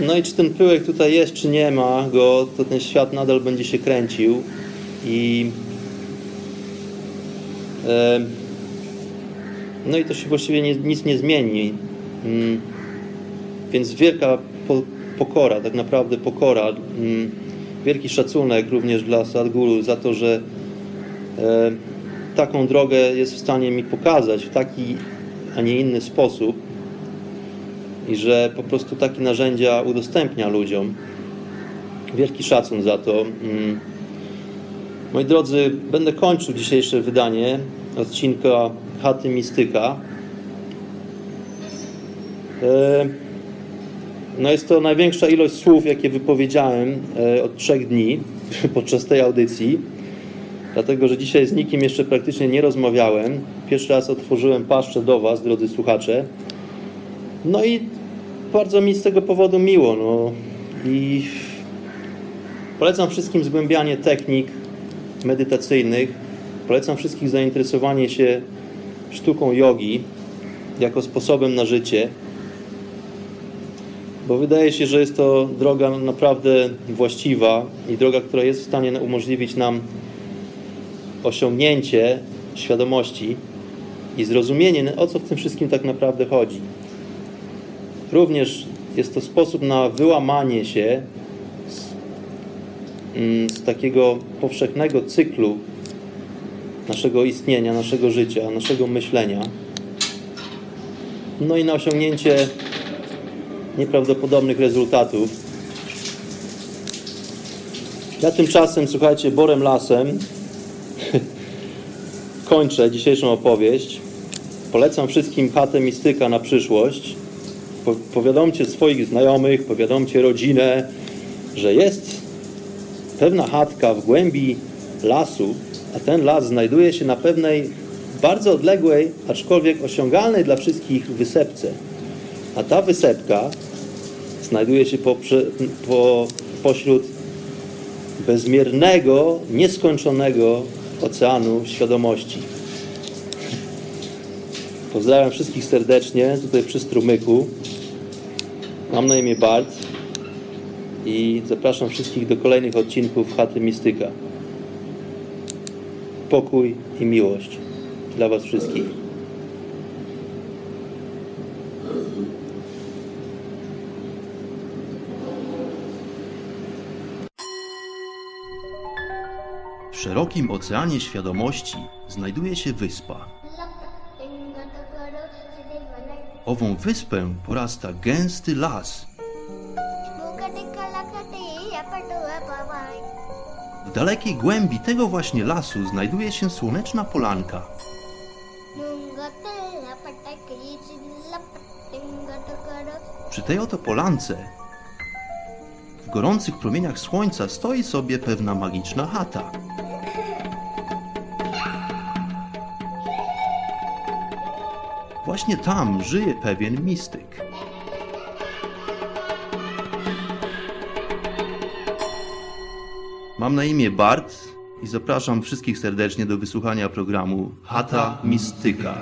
A: No i czy ten pyłek tutaj jest, czy nie ma go, to ten świat nadal będzie się kręcił i e, no i to się właściwie nic nie zmieni. Mm, Więc wielka po, pokora, tak naprawdę pokora, mm, wielki szacunek również dla Sadhguru za to, że taką drogę jest w stanie mi pokazać w taki, a nie inny sposób i że po prostu takie narzędzia udostępnia ludziom. Wielki szacun za to. Mm. Moi drodzy, będę kończył dzisiejsze wydanie odcinka Chaty Mistyka. E, No jest to największa ilość słów, jakie wypowiedziałem e, od trzech dni podczas tej audycji. Dlatego, że dzisiaj z nikim jeszcze praktycznie nie rozmawiałem. Pierwszy raz otworzyłem paszczę do Was, drodzy słuchacze. No i bardzo mi z tego powodu miło. No. I polecam wszystkim zgłębianie technik medytacyjnych. Polecam wszystkim zainteresowanie się sztuką jogi jako sposobem na życie. Bo wydaje się, że jest to droga naprawdę właściwa i droga, która jest w stanie umożliwić nam osiągnięcie świadomości i zrozumienie, o co w tym wszystkim tak naprawdę chodzi. Również jest to sposób na wyłamanie się z, mm, z takiego powszechnego cyklu naszego istnienia, naszego życia, naszego myślenia. No i na osiągnięcie nieprawdopodobnych rezultatów. Ja tymczasem, słuchajcie, borem lasem kończę dzisiejszą opowieść. Polecam wszystkim chatę mistyka na przyszłość. Po- Powiadomcie swoich znajomych, powiadomcie rodzinę, że jest pewna chatka w głębi lasu, a ten las znajduje się na pewnej bardzo odległej, aczkolwiek osiągalnej dla wszystkich wysepce. A ta wysepka znajduje się poprze, po, pośród bezmiernego, nieskończonego oceanu świadomości. Pozdrawiam wszystkich serdecznie tutaj przy strumyku. Mam na imię Bart i zapraszam wszystkich do kolejnych odcinków Chaty Mistyka. Pokój i miłość dla Was wszystkich.
B: W szerokim oceanie świadomości znajduje się wyspa. Ową wyspę porasta gęsty las. Dalekiej głębi tego właśnie lasu znajduje się słoneczna polanka. Przy tej oto polance, w gorących promieniach słońca stoi sobie pewna magiczna chata. Właśnie tam żyje pewien mistyk. Mam na imię Bart i zapraszam wszystkich serdecznie do wysłuchania programu Chata Mistyka.